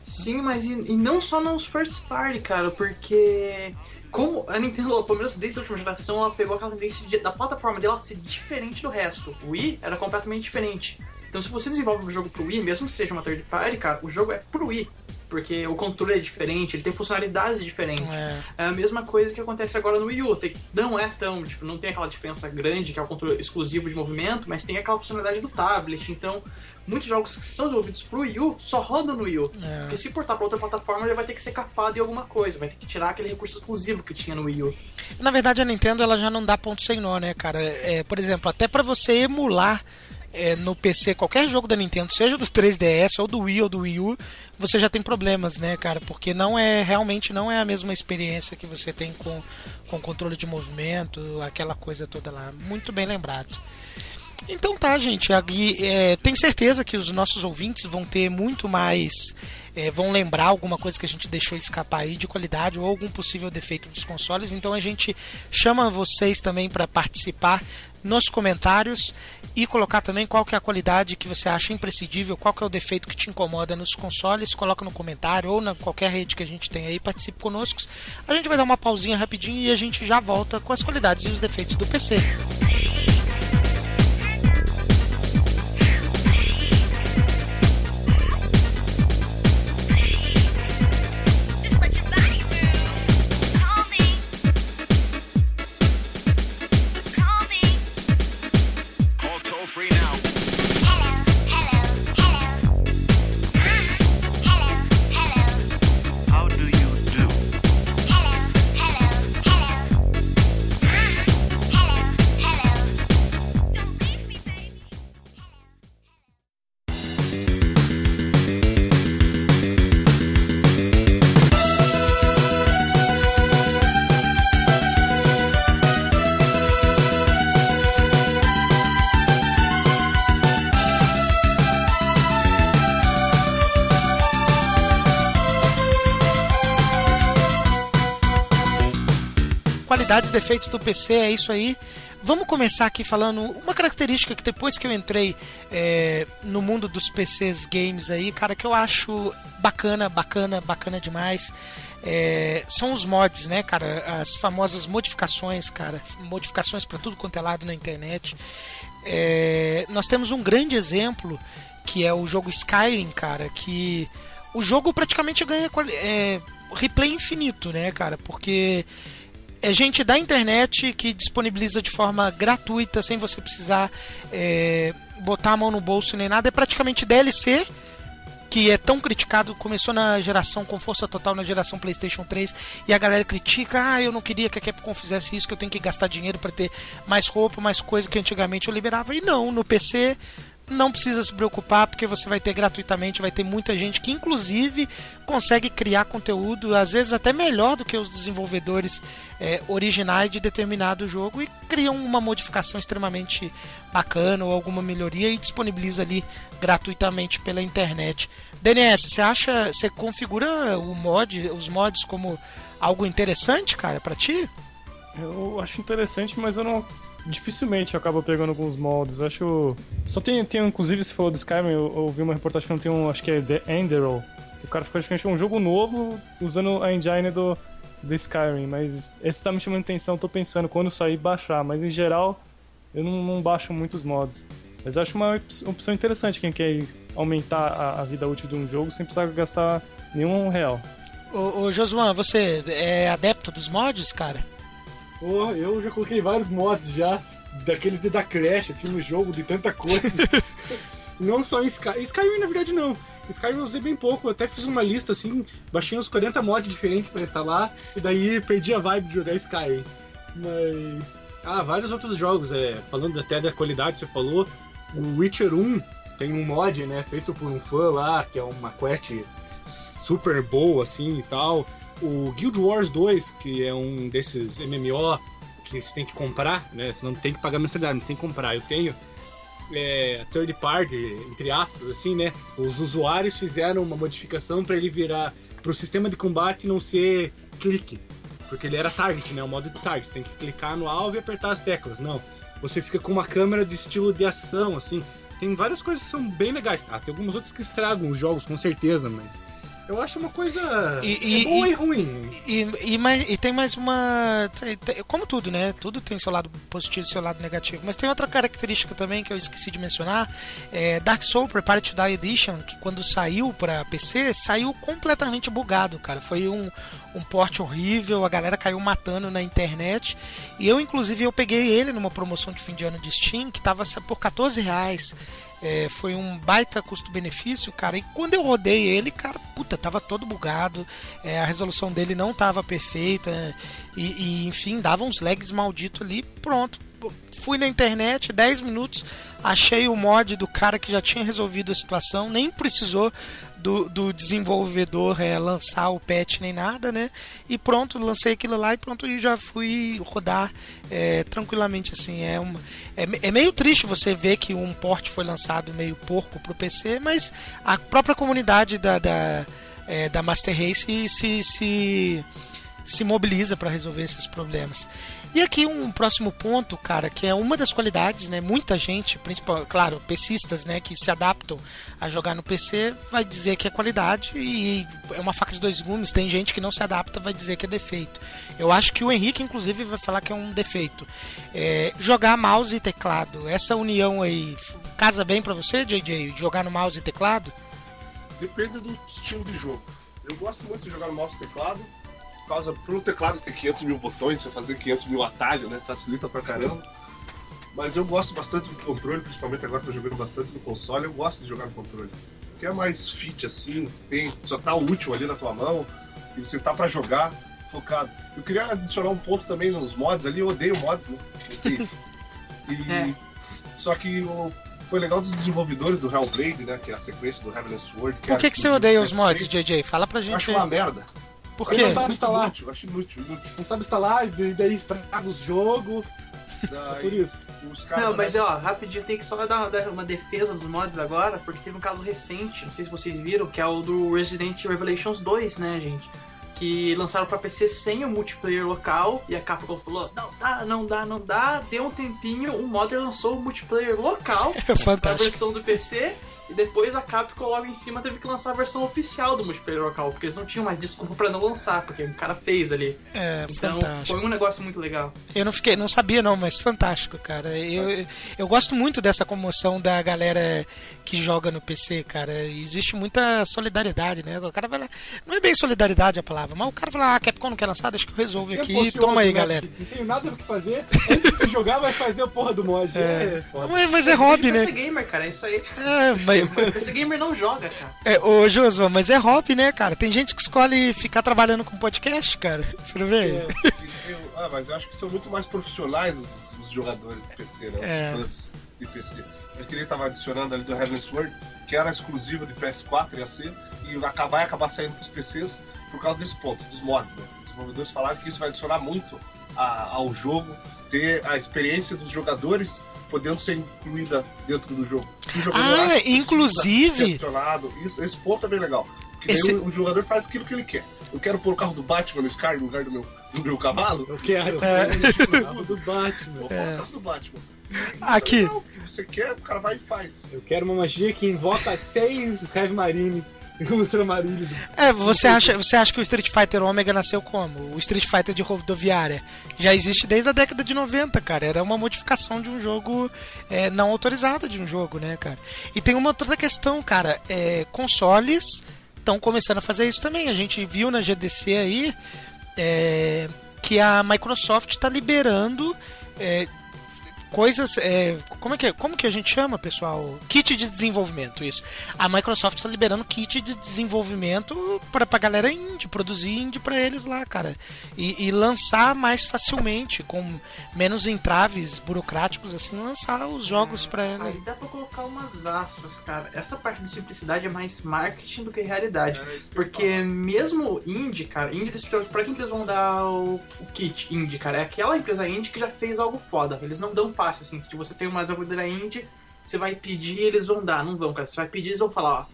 Sim, mas e, e não só nos first party, cara, porque como a Nintendo, pelo menos desde a última geração, ela pegou aquela tendência da plataforma dela ser diferente do resto. O Wii era completamente diferente. Então se você desenvolve um jogo pro Wii, mesmo que seja uma third party, cara, o jogo é pro Wii. Porque o controle é diferente, ele tem funcionalidades diferentes. É. É a mesma coisa que acontece agora no Wii U. Tem- não é tão. tipo, Não tem aquela diferença grande, que é o controle exclusivo de movimento, mas tem aquela funcionalidade do tablet. Então, muitos jogos que são desenvolvidos pro Wii U só rodam no Wii U. É. Porque se portar pra outra plataforma, ele vai ter que ser capado em alguma coisa, vai ter que tirar aquele recurso exclusivo que tinha no Wii U. Na verdade, a Nintendo ela já não dá ponto sem nó, né, cara? É, por exemplo, até para você emular é, no PC qualquer jogo da Nintendo, seja do 3DS ou do Wii ou do Wii U, você já tem problemas, né, cara? Porque não é realmente não é a mesma experiência que você tem com com controle de movimento, aquela coisa toda lá. Muito bem lembrado. Então tá, gente. Aqui, é, certeza que os nossos ouvintes vão ter muito mais. é, vão lembrar alguma coisa que a gente deixou escapar aí de qualidade ou algum possível defeito dos consoles. Então a gente chama vocês também para participar nos comentários e colocar também qual que é a qualidade que você acha imprescindível, qual que é o defeito que te incomoda nos consoles, coloca no comentário ou na qualquer rede que a gente tem aí, participe conosco. A gente vai dar uma pausinha rapidinho e a gente já volta com as qualidades e os defeitos do PC. Qualidades e defeitos do PC, é isso aí. Vamos começar aqui falando uma característica que depois que eu entrei é, no mundo dos PCs games aí, cara, que eu acho bacana, bacana, bacana demais. É, são os mods, né, cara? As famosas modificações, cara. Modificações para tudo quanto é lado na internet. É, nós temos um grande exemplo que é o jogo Skyrim, cara, que o jogo praticamente ganha é, replay infinito, né, cara? Porque é gente da internet que disponibiliza de forma gratuita, sem você precisar é, botar a mão no bolso nem nada. É praticamente DLC, que é tão criticado. Começou na geração com força total na geração PlayStation 3 e a galera critica: ah, eu não queria que a Capcom fizesse isso, que eu tenho que gastar dinheiro para ter mais roupa, mais coisa que antigamente eu liberava. E não, no PC não precisa se preocupar porque você vai ter gratuitamente, vai ter muita gente que inclusive consegue criar conteúdo, às vezes até melhor do que os desenvolvedores é, originais de determinado jogo e criam uma modificação extremamente bacana ou alguma melhoria e disponibiliza ali gratuitamente pela internet. DNS, você acha, você configura o mod, os mods como algo interessante, cara, para ti? Eu acho interessante, mas eu não dificilmente acaba pegando alguns moldes. Eu acho. Só tem, tem inclusive, você falou do Skyrim, eu, eu vi uma reportagem falando que tem um, acho que é The Enderall. O cara faz praticamente um jogo novo usando a engine do, do Skyrim, mas esse tá me chamando atenção, tô pensando quando sair baixar, mas em geral eu não, não baixo muitos mods. Mas eu acho uma opção interessante quem quer aumentar a, a vida útil de um jogo sem precisar gastar nenhum real. Ô, ô Josuan, você é adepto dos mods, cara? Porra, eu já coloquei vários mods já, daqueles de dar crash, assim, no jogo, de tanta coisa. não só em Skyrim. Skyrim, na verdade, não. Skyrim eu usei bem pouco, eu até fiz uma lista assim, baixei uns 40 mods diferentes para instalar, e daí perdi a vibe de jogar Skyrim. Mas. Ah, vários outros jogos, é, falando até da qualidade, você falou, o Witcher 1 tem um mod, né, feito por um fã lá, que é uma quest super boa, assim e tal. O Guild Wars 2, que é um desses MMO que você tem que comprar, né? Você não tem que pagar mensalidade, mas tem que comprar. Eu tenho é, third party, entre aspas, assim, né? Os usuários fizeram uma modificação para ele virar para o sistema de combate não ser clique, porque ele era target, né? O modo de target, tem que clicar no alvo e apertar as teclas. Não, você fica com uma câmera de estilo de ação, assim. Tem várias coisas que são bem legais. Ah, tem algumas outras que estragam os jogos, com certeza, mas eu acho uma coisa e, e, é boa e, e ruim. E, e, mais, e tem mais uma. Como tudo, né? Tudo tem seu lado positivo e seu lado negativo. Mas tem outra característica também que eu esqueci de mencionar. É Dark Souls Prepare to Die Edition, que quando saiu para PC, saiu completamente bugado, cara. Foi um, um porte horrível, a galera caiu matando na internet. E eu, inclusive, eu peguei ele numa promoção de fim de ano de Steam, que tava por 14 reais. É, foi um baita custo-benefício, cara. E quando eu rodei ele, cara, puta, tava todo bugado. É, a resolução dele não tava perfeita. E, e, enfim, dava uns lags malditos ali. Pronto. Fui na internet, 10 minutos, achei o mod do cara que já tinha resolvido a situação, nem precisou do, do desenvolvedor é, lançar o patch nem nada, né? E pronto, lancei aquilo lá e pronto, e já fui rodar é, tranquilamente assim. É, uma, é, é, meio triste você ver que um port foi lançado meio porco pro PC, mas a própria comunidade da, da, é, da Master Race se, se, se mobiliza para resolver esses problemas. E aqui um próximo ponto, cara, que é uma das qualidades, né? Muita gente, principal, claro, PCistas, né, que se adaptam a jogar no PC, vai dizer que é qualidade e é uma faca de dois gumes. Tem gente que não se adapta, vai dizer que é defeito. Eu acho que o Henrique, inclusive, vai falar que é um defeito. É, jogar mouse e teclado, essa união aí casa bem para você, JJ? Jogar no mouse e teclado? Depende do estilo de jogo. Eu gosto muito de jogar no mouse e teclado causa, pelo teclado ter 500 mil botões, você fazer 500 mil atalhos, né? Facilita pra caramba. Mas eu gosto bastante do controle, principalmente agora que tô jogando bastante no console, eu gosto de jogar no controle. Porque é mais fit assim, tem, só tá útil ali na tua mão, e você tá pra jogar focado. Eu queria adicionar um ponto também nos mods ali, eu odeio mods, né? E, é. Só que o, foi legal dos desenvolvedores do Hellblade, né? Que é a sequência do Heavenly Sword. Por que, que você odeia os mods, JJ? Fala pra gente. Eu acho uma merda. Por quê? Não sabe instalar. Inútil, acho inútil, inútil. Não sabe instalar, daí estraga os jogos. Daí, por isso. não, mas ó, rapidinho, tem que só dar, dar, uma defesa dos mods agora, porque teve um caso recente, não sei se vocês viram, que é o do Resident Revelations 2, né, gente? que lançaram pra PC sem o multiplayer local e a Capcom falou: não dá, não dá, não dá. Deu um tempinho, o Modder lançou o multiplayer local É pra versão do PC. E depois a Capcom logo em cima teve que lançar a versão oficial do multiplayer local, porque eles não tinham mais desculpa pra não lançar, porque o cara fez ali. É, Então fantástico. foi um negócio muito legal. Eu não fiquei, não sabia não, mas fantástico, cara. Eu, eu gosto muito dessa comoção da galera que joga no PC, cara. Existe muita solidariedade, né? O cara vai lá, não é bem solidariedade a palavra, mas o cara fala, ah, Capcom não quer lançar, deixa que eu resolvo É aqui, toma aí, né? galera. Não tenho nada o que fazer. Antes de jogar, vai fazer a porra do mod. É, foda. Mas, mas é hobby, PC né? Gamer, cara, é isso aí. É, mas, PC Gamer não joga, cara. é, ô Josué, mas é hobby, né, cara? Tem gente que escolhe ficar trabalhando com podcast, cara. Você não vê? Eu- ah, mas eu acho que são muito mais profissionais os, os jogadores de PC, né? Os É. fãs de PC. Eu queria estar adicionando ali do Heaven's Sword, que era exclusivo de PS4 ia ser, e vai acabar, ia acabar saindo pros PCs por causa desse ponto, dos mods, né? Os desenvolvedores falaram que isso vai adicionar muito a- ao jogo, ter a experiência dos jogadores podendo ser incluída dentro do jogo. O jogador Ah, que inclusive-. Isso, esse ponto é bem legal. Porque daí Esse- o, o jogador faz aquilo que ele quer. Eu quero pôr o carro do Batman no Scar no lugar do meu, do meu cavalo. Eu quero. É. O carro do Batman. Pôr o carro do Batman. Aqui. é legal, porque você quer, o cara vai e faz. Eu quero uma magia que invoca seis Heavy Marine É, você acha, você acha que o Street Fighter Omega nasceu como? O Street Fighter de rodoviária. Já existe desde a década de 90, cara. Era uma modificação de um jogo é, não autorizada de um jogo, né, cara? E tem uma outra questão, cara. É, consoles estão começando a fazer isso também. A gente viu na GDC aí é, que a Microsoft está liberando é, coisas. é, como, é que, como que a gente chama, pessoal? Kit de desenvolvimento, isso. A Microsoft está liberando kit de desenvolvimento para pra galera indie, produzir indie para eles lá, cara. E, e lançar mais facilmente, com menos entraves burocráticos, assim, lançar os jogos para Aí dá pra colocar umas aspas, cara. Essa parte de simplicidade é mais marketing do que realidade. É, Porque mesmo indie, cara, indie, eles- pra quem que eles vão dar o, o kit indie, cara? É aquela empresa indie que já fez algo foda. Eles não dão fácil, assim. Se você tem uma desenvolvedora indie, você vai pedir eles vão dar. Não vão, cara. Você vai pedir, eles vão falar, ó.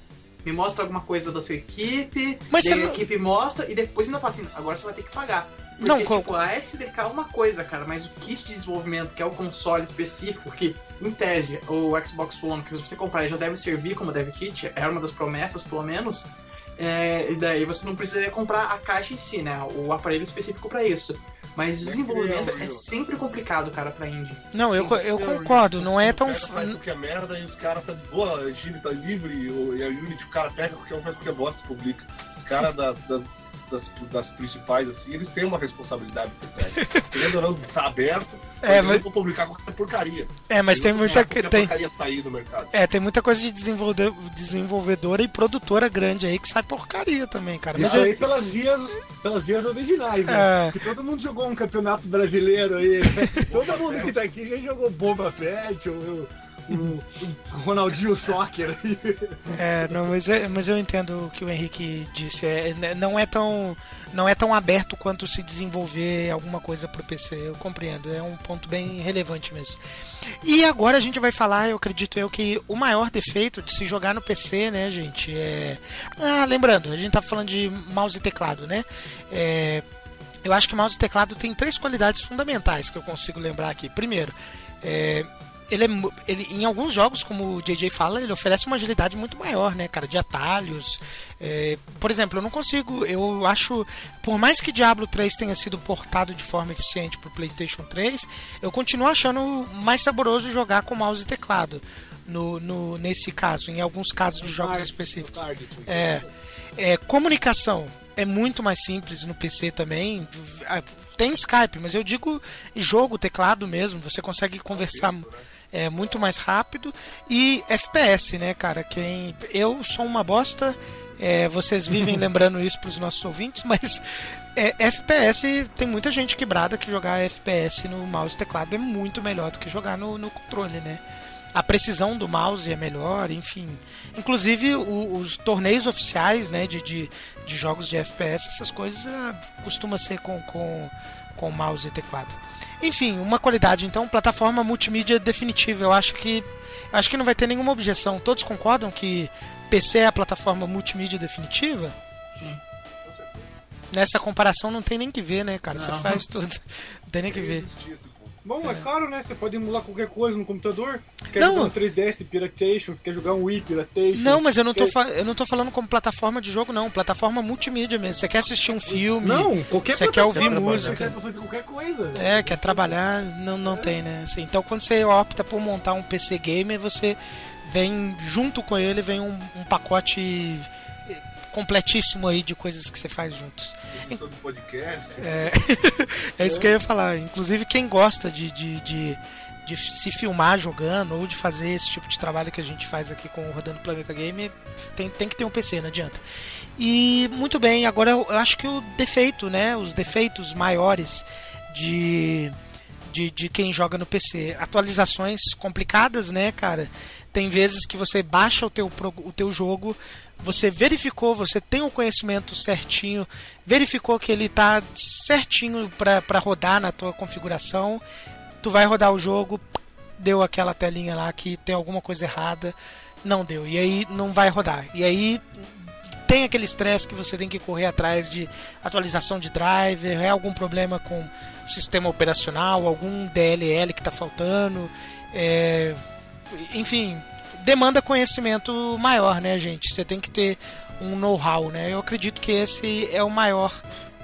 Me mostra alguma coisa da sua equipe, Mas daí a não- equipe mostra e depois ainda fala assim, agora você vai ter que pagar. Porque, Não, qual- tipo, a SDK é uma coisa, cara, mas o kit de desenvolvimento, que é o console específico, que, em tese, o Xbox One, que você comprar, já deve servir como dev kit, era uma das promessas, pelo menos, é, e daí você não precisaria comprar a caixa em si, né, o aparelho específico pra isso. Mas o Mas desenvolvimento é é sempre complicado, cara, pra indie. Não, eu, eu concordo, não é tão. O cara faz qualquer merda e os caras tá de boa, a engine tá livre, e a Unity o cara pega qualquer um faz qualquer bosta e publica. Os caras das, das, das, das principais, assim, eles têm uma responsabilidade por trás. Querendo ou não, tá aberto, É, mas, mas- eles vão publicar qualquer porcaria. É, mas tem muita. Tem, porcaria sair do mercado. é, tem muita coisa de desenvolve- desenvolvedora e produtora grande aí que sai porcaria também, cara. Mas Isso eu, aí pelas vias, pelas vias originais, né? É. Que todo mundo jogou um campeonato brasileiro aí. todo mundo que tá aqui já jogou Bomba Pet, o, o, o- o Ronaldinho Soccer aí. É, não, mas, é- mas eu entendo o que o Henrique disse. É, né, não, é tão, não é tão aberto quanto se desenvolver alguma coisa pro PC. Eu compreendo. É um ponto bem relevante mesmo. E agora a gente vai falar, eu acredito eu, que o maior defeito de se jogar no PC, né, gente, é. Ah, lembrando, a gente tá falando de mouse e teclado, né? É, eu acho que mouse e teclado tem três qualidades fundamentais que eu consigo lembrar aqui. Primeiro, é, ele, é, ele em alguns jogos, como o JJ fala, ele oferece uma agilidade muito maior, né, cara, de atalhos. É, por exemplo, eu não consigo, eu acho, por mais que Diablo 3 tenha sido portado de forma eficiente para o PlayStation 3, eu continuo achando mais saboroso jogar com mouse e teclado. No, no, nesse caso, em alguns casos de jogos Target, específicos. o target. É, é, comunicação é muito mais simples no PC também. Ah, Tem Skype, mas eu digo jogo, teclado mesmo. Você consegue conversar é, muito mais rápido. E FPS, né, cara? Quem eu sou uma bosta. é, vocês vivem lembrando isso para os nossos ouvintes, mas é, FPS tem muita gente quebrada que jogar FPS no mouse e teclado é muito melhor do que jogar no, no controle, né? A precisão do mouse é melhor, enfim. Inclusive o- os torneios oficiais né, de, de, de jogos de FPS, essas coisas ah, costuma ser com, com, com mouse e teclado. Enfim, uma qualidade então, plataforma multimídia definitiva. Eu acho que eu acho que não vai ter nenhuma objeção. Todos concordam que PC é a plataforma multimídia definitiva? Nessa comparação não tem nem que ver, né, cara? Você Não. faz tudo. Não tem nem que ver. Existia. Bom, é. claro, né? Você pode emular qualquer coisa no computador. Quer Não. jogar um 3DS Piratation, você quer jogar um Wii Piratation. Não, mas eu não tô, quer- fa- eu não tô falando como plataforma de jogo, não. Plataforma multimídia mesmo. Você quer assistir um filme? Não, qualquer Você quer ouvir música? Você quer fazer qualquer coisa. É, quer trabalhar, não, não tem, né? Assim, então quando você opta por montar um PC gamer, você vem junto com ele, vem um, um pacote completíssimo aí de coisas que você faz juntos. Do podcast. É, é isso que eu ia falar. Inclusive quem gosta de, de, de, de se filmar jogando ou de fazer esse tipo de trabalho que a gente faz aqui com o Rodando Planeta Game, tem, tem que ter um PC, não adianta. E muito bem, agora eu acho que o defeito, né? Os defeitos maiores de, de, de quem joga no PC. Atualizações complicadas, né, cara? Tem vezes que você baixa o teu, o teu jogo, você verificou, você tem o conhecimento certinho, verificou que ele tá certinho para rodar na tua configuração, tu vai rodar o jogo, deu aquela telinha lá que tem alguma coisa errada, não deu. E aí não vai rodar. E aí tem aquele estresse que você tem que correr atrás de atualização de driver, é algum problema com sistema operacional, algum DLL que está faltando, é, enfim, demanda conhecimento maior, né, gente? Você tem que ter um know-how, né? Eu acredito que esse é o maior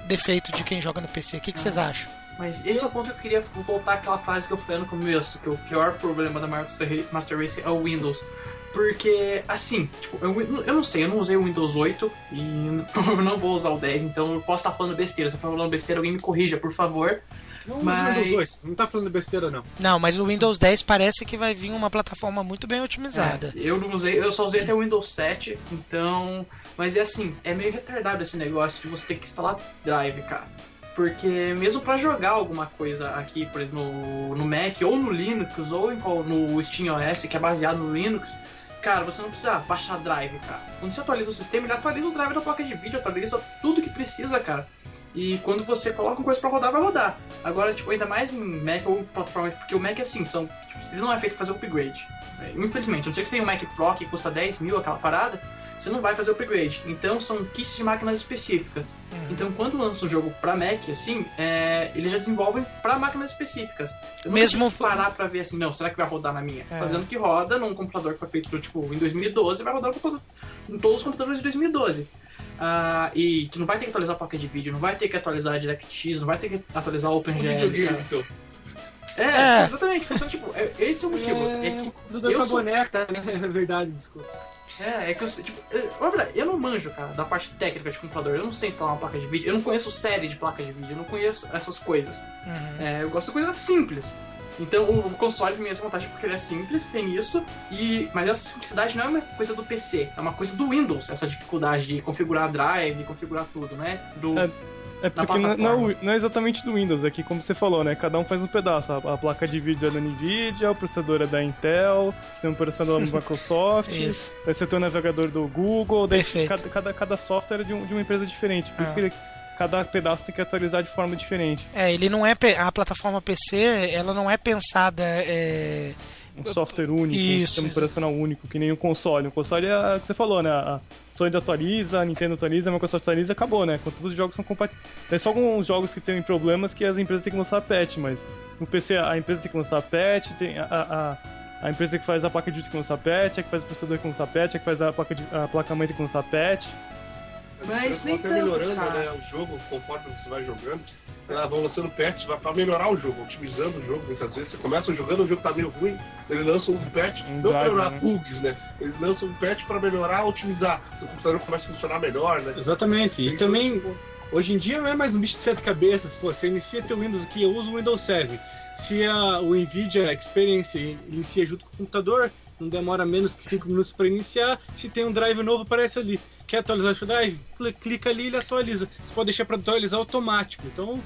defeito de quem joga no PC. O que, que vocês acham? Mas esse é o ponto que eu queria voltar àquela frase que eu falei no começo, que o pior problema da Master Race é o Windows. Porque, assim, tipo, eu, eu não sei, eu não usei o Windows 8 e eu não vou usar o 10, então eu posso estar falando besteira. Se eu estou falando besteira, alguém me corrija, por favor. Não Mas- o Windows 8, não tá falando besteira não. Não, mas o Windows 10 parece que vai vir uma plataforma muito bem otimizada. É, eu não usei, eu só usei até o Windows 7, então. Mas é assim, é meio retardado esse negócio de você ter que instalar drive, cara. Porque mesmo pra jogar alguma coisa aqui, por exemplo, no, no Mac ou no Linux ou em no Steam OS, que é baseado no Linux, cara, você não precisa baixar drive, cara. Quando você atualiza o sistema, ele atualiza o drive da placa de vídeo, atualiza tudo que precisa, cara. E quando você coloca uma coisa pra rodar, vai rodar. Agora, tipo, ainda mais em Mac ou plataforma, porque o Mac, assim, são, tipo, ele não é feito pra fazer upgrade. É, Infelizmente, a não sei que você tem um Mac Pro que custa 10 mil, aquela parada, você não vai fazer upgrade. Então são kits de máquinas específicas. Então quando lança um jogo pra Mac, assim, é, eles já desenvolvem pra máquinas específicas. Eu Mesmo- parar pra ver assim, não, será que vai rodar na minha? É. Tá dizendo que roda num computador que foi feito tipo, em 2012, vai rodar no computador- em todos os computadores de 2012. Ah, e tu não vai ter que atualizar a placa de vídeo, não vai ter que atualizar a DirectX, não vai ter que atualizar Um OpenGL, então. É, É. exatamente. Funciona, tipo, é- esse é o motivo. É, que Tudo eu com a sou- boneca, né? É verdade, desculpa. é, é que eu, tipo, eu, verdade, eu não manjo, cara, da parte técnica de computador. Eu não sei instalar uma placa de vídeo, eu não conheço série de placa de vídeo, eu não conheço essas coisas. Uhum. É, eu gosto de coisas simples. Então o, console tem essa vantagem porque ele é simples, tem isso, e mas essa simplicidade não é uma coisa do PC, é uma coisa do Windows, essa dificuldade de configurar drive, configurar tudo, né? Do, É, É porque não, plataforma. não, não é exatamente do Windows, é que como você falou, né? Cada um faz um pedaço. A, a placa de vídeo é da Nvidia, o processador é da Intel, o sistema operacional é da Microsoft, Isso. daí você tem o navegador do Google, daí Perfeito. cada, cada, cada software é de, um- de uma empresa diferente. Por isso Ah. que ele- cada pedaço tem que atualizar de forma diferente. É, ele não é a plataforma PC, ela não é pensada é, Um software único, um Isso, sistema isso. operacional único, que nem o console. O console é o que você falou, né? A Sony atualiza, a Nintendo atualiza, a Microsoft atualiza, acabou, né? Quando todos os jogos são compatíveis. Tem só alguns jogos que têm problemas que as empresas têm que lançar patch, mas no PC a empresa tem que lançar patch, tem a, a, a- a empresa que faz a placa de vídeo tem que lançar patch, a que faz o processador tem que lançar patch, a que faz a placa, de, a placa mãe tem que lançar patch. Mas nem tanto, melhorando né, o jogo conforme você vai jogando. Elas vão lançando patches vai pra melhorar o jogo, otimizando o jogo. Muitas vezes você começa jogando, o jogo tá meio ruim, ele lança um patch, Um não pra driver, melhorar né? bugs, né? Eles lançam um patch pra melhorar, otimizar. O computador começa a funcionar melhor, né? Exatamente. E Tem também, todo- hoje em dia não é mais um bicho de sete cabeças. Pô, você inicia teu Windows aqui, eu uso o Windows Server. Se a, o NVIDIA Experience inicia junto com o computador, não demora menos que 5 minutos para iniciar. Se tem um drive novo, aparece ali. Quer atualizar o seu drive? Cl- Clica ali e ele atualiza. Você pode deixar para atualizar automático. Então.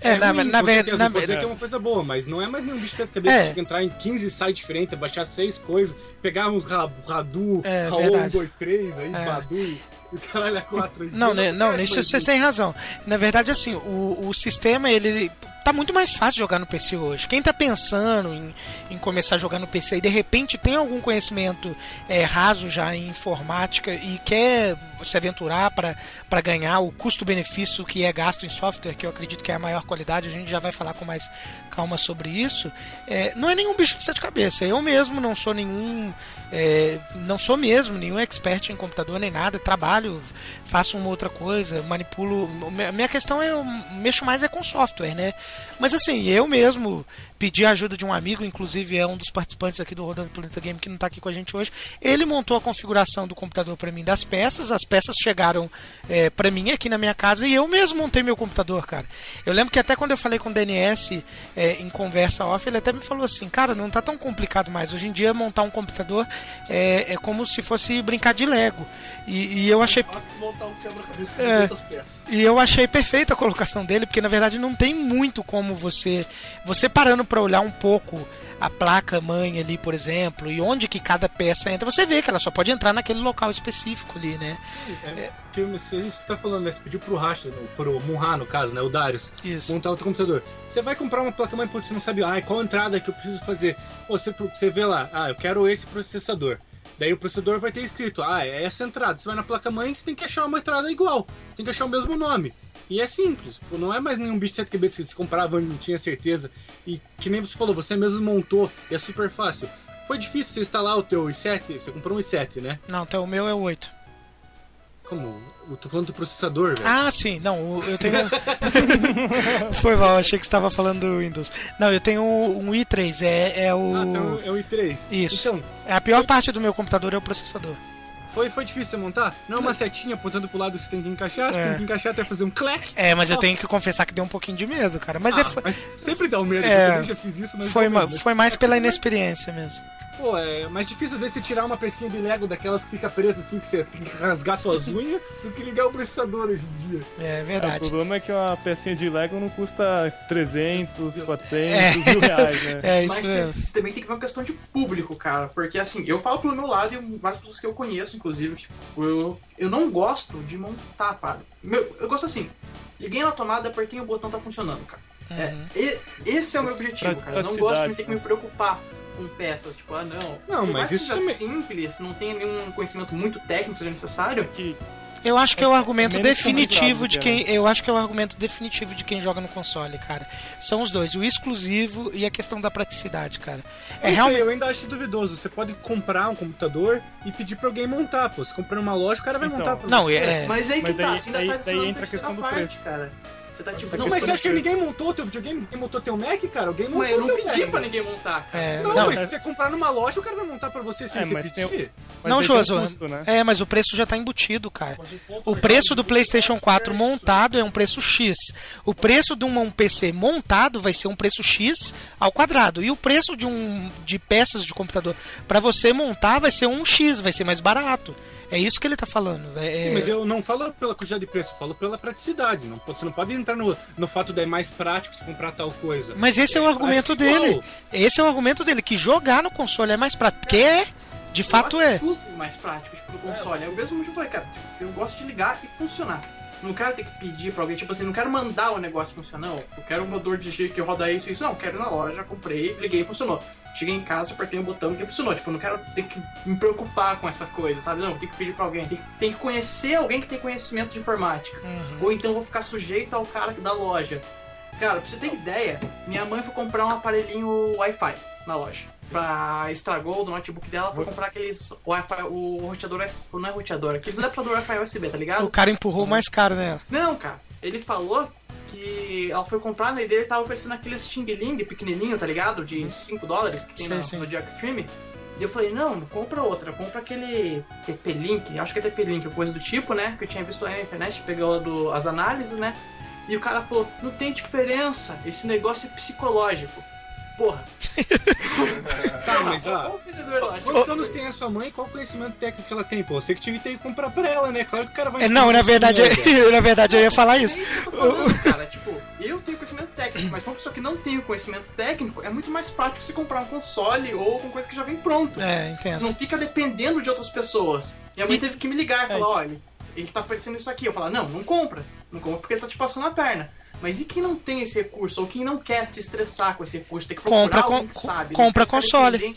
É, na- ruim, na com ver- certeza, na não que é uma coisa boa, mas não é mais nenhum bicho de sete cabeças. É. Tem que entrar em 15 sites diferentes, baixar seis coisas, pegar uns ra- Radu, É, Raul verdade. 1, 2, 3, aí, É. Badu e o caralho a 4. Não, né, não, nisso vocês têm razão. Na verdade, assim, o, o sistema, ele tá muito mais fácil jogar no PC hoje. Quem tá pensando em, em começar a jogar no PC e de repente tem algum conhecimento é, raso já em informática e quer se aventurar para ganhar o custo-benefício que é gasto em software, que eu acredito que é a maior qualidade, a gente já vai falar com mais calma sobre isso, é, não é nenhum bicho de sete cabeças. Eu mesmo não sou nenhum. É, não sou mesmo nenhum expert em computador nem nada, trabalho, faço uma outra coisa, manipulo. Minha questão é eu mexo mais é com software, né? Mas assim, eu mesmo pedi a ajuda de um amigo, inclusive é um dos participantes aqui do Rodando Planeta Game que não está aqui com a gente hoje. Ele montou a configuração do computador para mim das peças, as peças chegaram é, para mim aqui na minha casa e eu mesmo montei meu computador, cara. Eu lembro que até quando eu falei com o DNS é, em conversa off, ele até me falou assim, cara, não tá tão complicado mais. Hoje em dia montar um computador é, é como se fosse brincar de Lego. E, e eu achei. Montar um quebra-cabeça É. peças. E eu achei perfeita a colocação dele, porque na verdade não tem muito como você. Você parando para olhar um pouco a placa mãe ali, por exemplo, e onde que cada peça entra, você vê que ela só pode entrar naquele local específico ali, né? É, que isso que você tá falando, né? Você pediu pro Racha, pro Munha, no caso, né? O Darius, Isso. montar outro computador. Você vai comprar uma placa mãe porque você não sabe, ah, qual entrada que eu preciso fazer. Pô, você, você vê lá, ah, eu quero esse processador. Daí o processador vai ter escrito, ah, é essa entrada. Você vai na placa mãe, você tem que achar uma entrada igual. Tem que achar o mesmo nome. E é simples, não é mais nenhum bicho de sete cabeças que você comprava e não tinha certeza. E que nem você falou, você mesmo montou, e é super fácil. Foi difícil você instalar o teu i7? Você comprou um i7, né? Não, então o meu é o 8. Como? Eu tô falando do processador, velho. Ah, sim, não, eu tenho. Foi mal, achei que você estava falando do Windows. Não, eu tenho um i3, é, é o. Ah, então é o i3. Isso. Então, É a pior parte do meu computador é o processador. Foi, foi difícil você montar? Não é uma setinha apontando pro lado você tem que encaixar, você É. tem que encaixar até fazer um clack. É, mas eu Só. tenho que confessar que deu um pouquinho de medo, cara. Mas, Ah, é, foi, mas sempre dá um medo, É, eu já fiz isso, mas foi, foi mais pela inexperiência mesmo. Pô, é mais difícil às vezes você tirar uma pecinha de Lego daquelas que fica presa assim, que você tem que rasgar suas unhas, do que ligar o processador hoje em dia. É É, o verdade. problema é que uma pecinha de Lego não custa 300, 400, É. mil reais, né? É isso Mas mesmo. você também tem que ver uma questão de público, cara. Porque assim, eu falo pelo meu lado e várias pessoas que eu conheço, inclusive, que, tipo, eu, eu não gosto de montar, para. Meu, eu gosto assim, liguei na tomada, apertei o botão, tá funcionando, cara. É, e- esse é o meu objetivo, Pra- cara. Eu não gosto de ter que né? me preocupar com peças, tipo, ah não. Não, Por mas isso seja também- simples, não tem nenhum conhecimento muito técnico seja necessário. Que Eu acho que é o É- argumento definitivo de quem. Eu acho que é o argumento definitivo de quem joga no console, cara. São os dois, o exclusivo e a questão da praticidade, cara. É É realmente. eu ainda acho duvidoso. Você pode comprar um computador e pedir pra alguém montar, pô. Você comprar numa loja, o cara vai Então. montar pra Não, você. é. Mas aí que Mas tá, daí- você ainda daí- tá daí entra a questão do parte, preço. cara. Você tá tipo, Não, mas você acha que ninguém montou teu videogame? Ninguém montou teu Mac, cara? Alguém montou Mas eu não pedi Mac. pra ninguém montar. É, Não, não, mas se você comprar numa loja, o cara vai montar pra você sem É, você mas tem pedir. mas não tem um né? É, mas o preço já tá embutido, cara. O preço do PlayStation 4 montado é um preço X. O preço de um, um PC montado vai ser um preço X ao quadrado. E o preço de um de peças de computador para você montar vai ser um X, vai ser mais barato. É isso que ele tá falando. É, Sim, mas eu não falo pela quantidade de preço, eu falo pela praticidade. Não, pode- você não pode entrar no, no fato de é mais prático você comprar tal coisa. Mas esse é o argumento igual. dele. Esse é o argumento dele, que jogar no console é mais prático. Porque é, de fato eu acho é. tudo mais prático, tipo, do console. É o mesmo motivo que eu falei, cara, eu gosto de ligar e funcionar. Não quero ter que pedir pra alguém, tipo assim, não quero mandar o negócio funcionar, não. Eu quero um motor de que roda isso e isso. Não, quero ir na loja, comprei, liguei e funcionou. Cheguei em casa, apertei o botão e funcionou. Tipo, não quero ter que me preocupar com essa coisa, sabe? Não, tem que pedir pra alguém. Tem, tem que conhecer alguém que tem conhecimento de informática. Uhum. Ou então eu vou ficar sujeito ao cara da loja. Cara, pra você ter ideia, minha mãe foi comprar um aparelhinho Wi-Fi na loja. Pra estragou do notebook dela, foi comprar aqueles Wi-Fi, o roteador, não é roteador, aqueles adaptador Wi-Fi USB, tá ligado? O cara empurrou mais caro nela. Não, cara, ele falou que ela foi comprar na ideia ele tava oferecendo aqueles Xing Ling pequenininho, tá ligado? De 5 dólares que tem Sim, sim. no Jack Extreme. E eu falei, não, compra outra, compra aquele TP-Link, acho que é TP-Link, coisa do tipo, né? Que eu tinha visto lá na internet, pegou do, as análises, né? E o cara falou, não tem diferença, esse negócio é psicológico. Porra. Tá, mas ó. vendedor lá, Quantos anos tem a sua mãe e qual conhecimento técnico que ela tem? Pô, você que tinha que ter que comprar pra ela, né? Claro que o cara vai. É, não, na verdade, na verdade eu ia falar isso. É isso que eu tô falando, cara. Tipo, eu tenho conhecimento técnico, mas pra uma pessoa que não tem o conhecimento técnico, é muito mais prático você comprar um console ou com coisa que já vem pronto. É, Você entendo. não fica dependendo de outras pessoas. Minha mãe E- teve que me ligar e É. falar, olha, ele tá oferecendo isso aqui. Eu falar, não, não compra. Não compra porque ele tá te passando a perna. Mas e quem não tem esse recurso? Ou quem não quer se estressar com esse recurso? Tem que procurar Compra, alguém com, que sabe. compra né? Ficar console.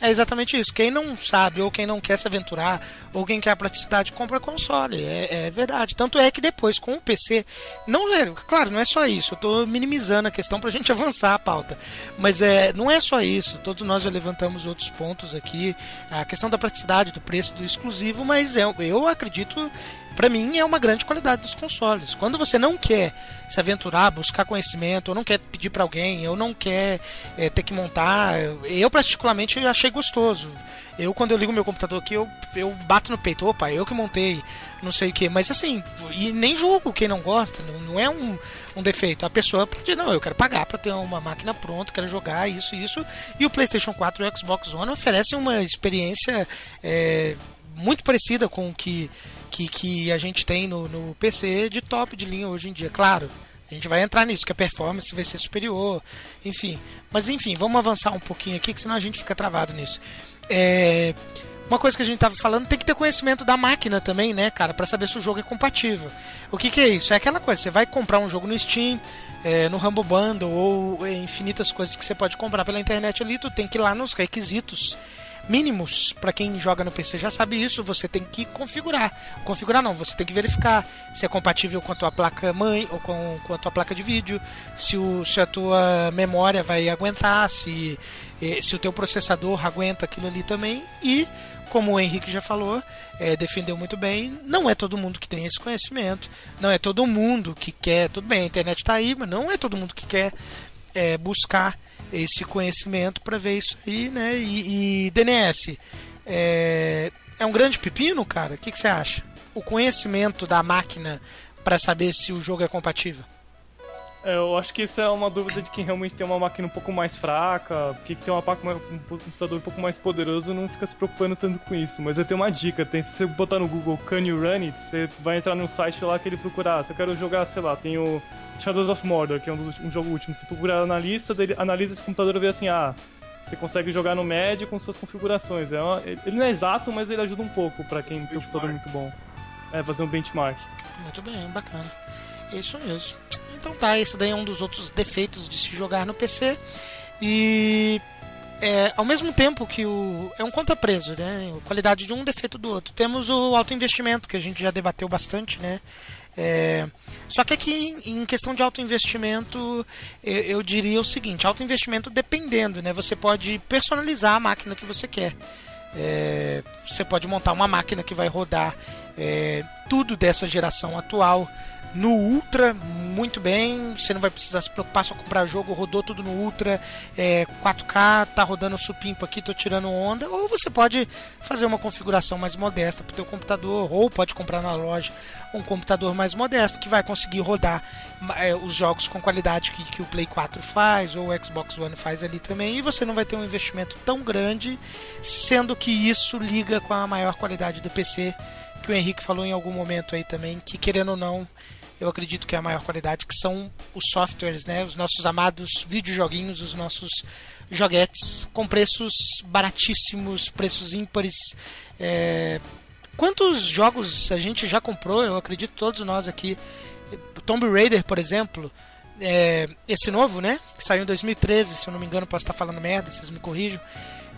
É exatamente isso. Quem não sabe, ou quem não quer se aventurar, ou quem quer a praticidade, compra console. É, é verdade. Tanto é que depois, com o PC, não é, claro, não é só isso. Eu tô minimizando a questão pra gente avançar a pauta. Mas é, não é só isso. Todos nós já levantamos outros pontos aqui. A questão da praticidade, do preço do exclusivo, mas é, eu acredito Pra mim é uma grande qualidade dos consoles. Quando você não quer se aventurar, buscar conhecimento, ou não quer pedir para alguém, ou não quer é, ter que montar, eu particularmente achei gostoso. Eu quando eu ligo meu computador aqui, eu, eu bato no peito, opa, eu que montei, não sei o que, mas assim, e nem julgo quem não gosta, não, não é um, um defeito. A pessoa pode, não, eu quero pagar para ter uma máquina pronta, quero jogar isso, isso, e o PlayStation 4 e o Xbox One oferecem uma experiência é, muito parecida com o que que, que a gente tem no, no PC de top de linha hoje em dia. Claro, a gente vai entrar nisso, que a performance vai ser superior, enfim. Mas enfim, vamos avançar um pouquinho aqui, que senão a gente fica travado nisso. É, uma coisa que a gente estava falando, tem que ter conhecimento da máquina também, né, cara, para saber se o jogo é compatível. O que, que é isso? É aquela coisa, você vai comprar um jogo no Steam, é, no Humble Bundle ou infinitas coisas que você pode comprar pela internet ali, tu tem que ir lá nos requisitos mínimos, para quem joga no PC já sabe isso, você tem que configurar. Configurar não, você tem que verificar se é compatível com a tua placa mãe ou com, com a tua placa de vídeo, se, o, se a tua memória vai aguentar, se, eh, se o teu processador aguenta aquilo ali também. E, como o Henrique já falou, é, defendeu muito bem, não é todo mundo que tem esse conhecimento, não é todo mundo que quer, tudo bem, a internet está aí, mas não é todo mundo que quer é, buscar esse conhecimento para ver isso aí, né? E, e DNS é, é, um grande pepino, cara. O que, que você acha? O conhecimento da máquina para saber se o jogo é compatível. É, eu acho que isso é uma dúvida de quem realmente tem uma máquina um pouco mais fraca, que tem uma, um computador um pouco mais poderoso não fica se preocupando tanto com isso. Mas eu tenho uma dica, tem, se você botar no Google Can You Run It, você vai entrar no site lá que ele procurar. Se eu quero jogar, sei lá, tem o Shadows of Mordor, que é um, dos, um jogo último. Se procurar na lista, dele, analisa esse computador e vê assim, ah, você consegue jogar no médio com suas configurações. É uma, ele não é exato, mas ele ajuda um pouco para quem tem um computador muito bom. É, fazer um benchmark. Muito bem, bacana. Isso mesmo. Então tá, esse daí é um dos outros defeitos de se jogar no PC. E é, ao mesmo tempo que o. É um conta preso, né? A qualidade de um defeito do outro. Temos o alto investimento, que a gente já debateu bastante, né? É, só que aqui em questão de alto investimento, eu, eu, diria o seguinte: alto investimento dependendo, né? Você pode personalizar a máquina que você quer. É, você pode montar uma máquina que vai rodar é, tudo dessa geração atual no Ultra muito bem. Você não vai precisar se preocupar só comprar jogo, rodou tudo no Ultra, é, 4K, tá rodando supimpo aqui, tô tirando onda. Ou você pode fazer uma configuração mais modesta para o teu computador, ou pode comprar na loja um computador mais modesto que vai conseguir rodar é, os jogos com qualidade que, que o Play 4 faz, ou o Xbox One faz ali também. E você não vai ter um investimento tão grande, sendo que isso liga com a maior qualidade do PC que o Henrique falou em algum momento aí também, que querendo ou não, eu acredito que é a maior qualidade, que são os softwares, né? Os nossos amados videojoguinhos, os nossos joguetes com preços baratíssimos, preços ímpares. É... Quantos jogos a gente já comprou? Eu acredito todos nós aqui. Tomb Raider, por exemplo, é... esse novo, né? Que saiu em 2013, se eu não me engano, posso estar falando merda, vocês me corrijam.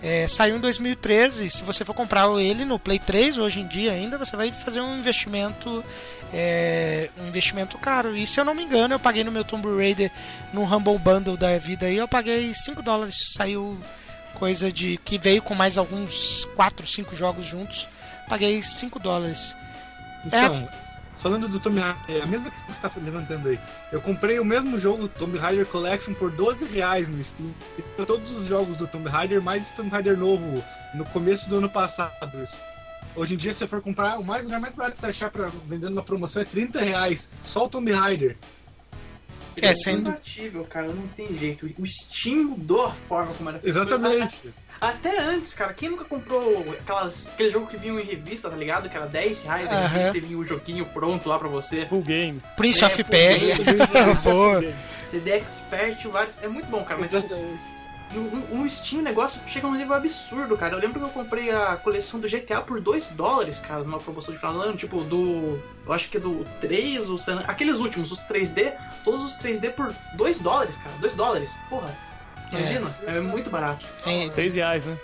É, saiu em 2013. Se você for comprar ele no Play 3 hoje em dia ainda, você vai fazer um investimento é, um investimento caro. E se eu não me engano, eu paguei no meu Tomb Raider no Humble Bundle da vida aí, eu paguei 5 dólares. Saiu coisa de que veio com mais alguns 4, 5 jogos juntos. Paguei 5 dólares. Então, é, falando do Tomb Raider, é a mesma questão que você está levantando aí. Eu comprei o mesmo jogo, Tomb Raider Collection, por 12 reais no Steam. E todos os jogos do Tomb Raider, mais Tomb Raider novo, no começo do ano passado. Hoje em dia, se você for comprar, o mais lugar mais barato que você achar pra, vendendo na promoção é 30 reais. Só o Tomb Raider. É, é sendo... compatível, cara, não tem jeito. O Steam mudou a forma como era feito. Exatamente. Até antes, cara, quem nunca comprou aquelas, aquele jogo que vinha em revista, tá ligado? Que era 10 reais em revista e vinha o joguinho pronto lá pra você. Full Games. Prince é, of Persia. CD Expert, vários. É muito bom, cara. Mas, No, no Steam o negócio chega num nível absurdo, cara. Eu lembro que eu comprei a coleção do GTA por 2 dólares, cara, numa promoção de final do ano, tipo, do. Eu acho que é do 3, o San... aqueles últimos, os 3D, todos os 3D por 2 dólares, cara. 2 dólares. Porra. Imagina, é, muito barato. É, 6 reais, né?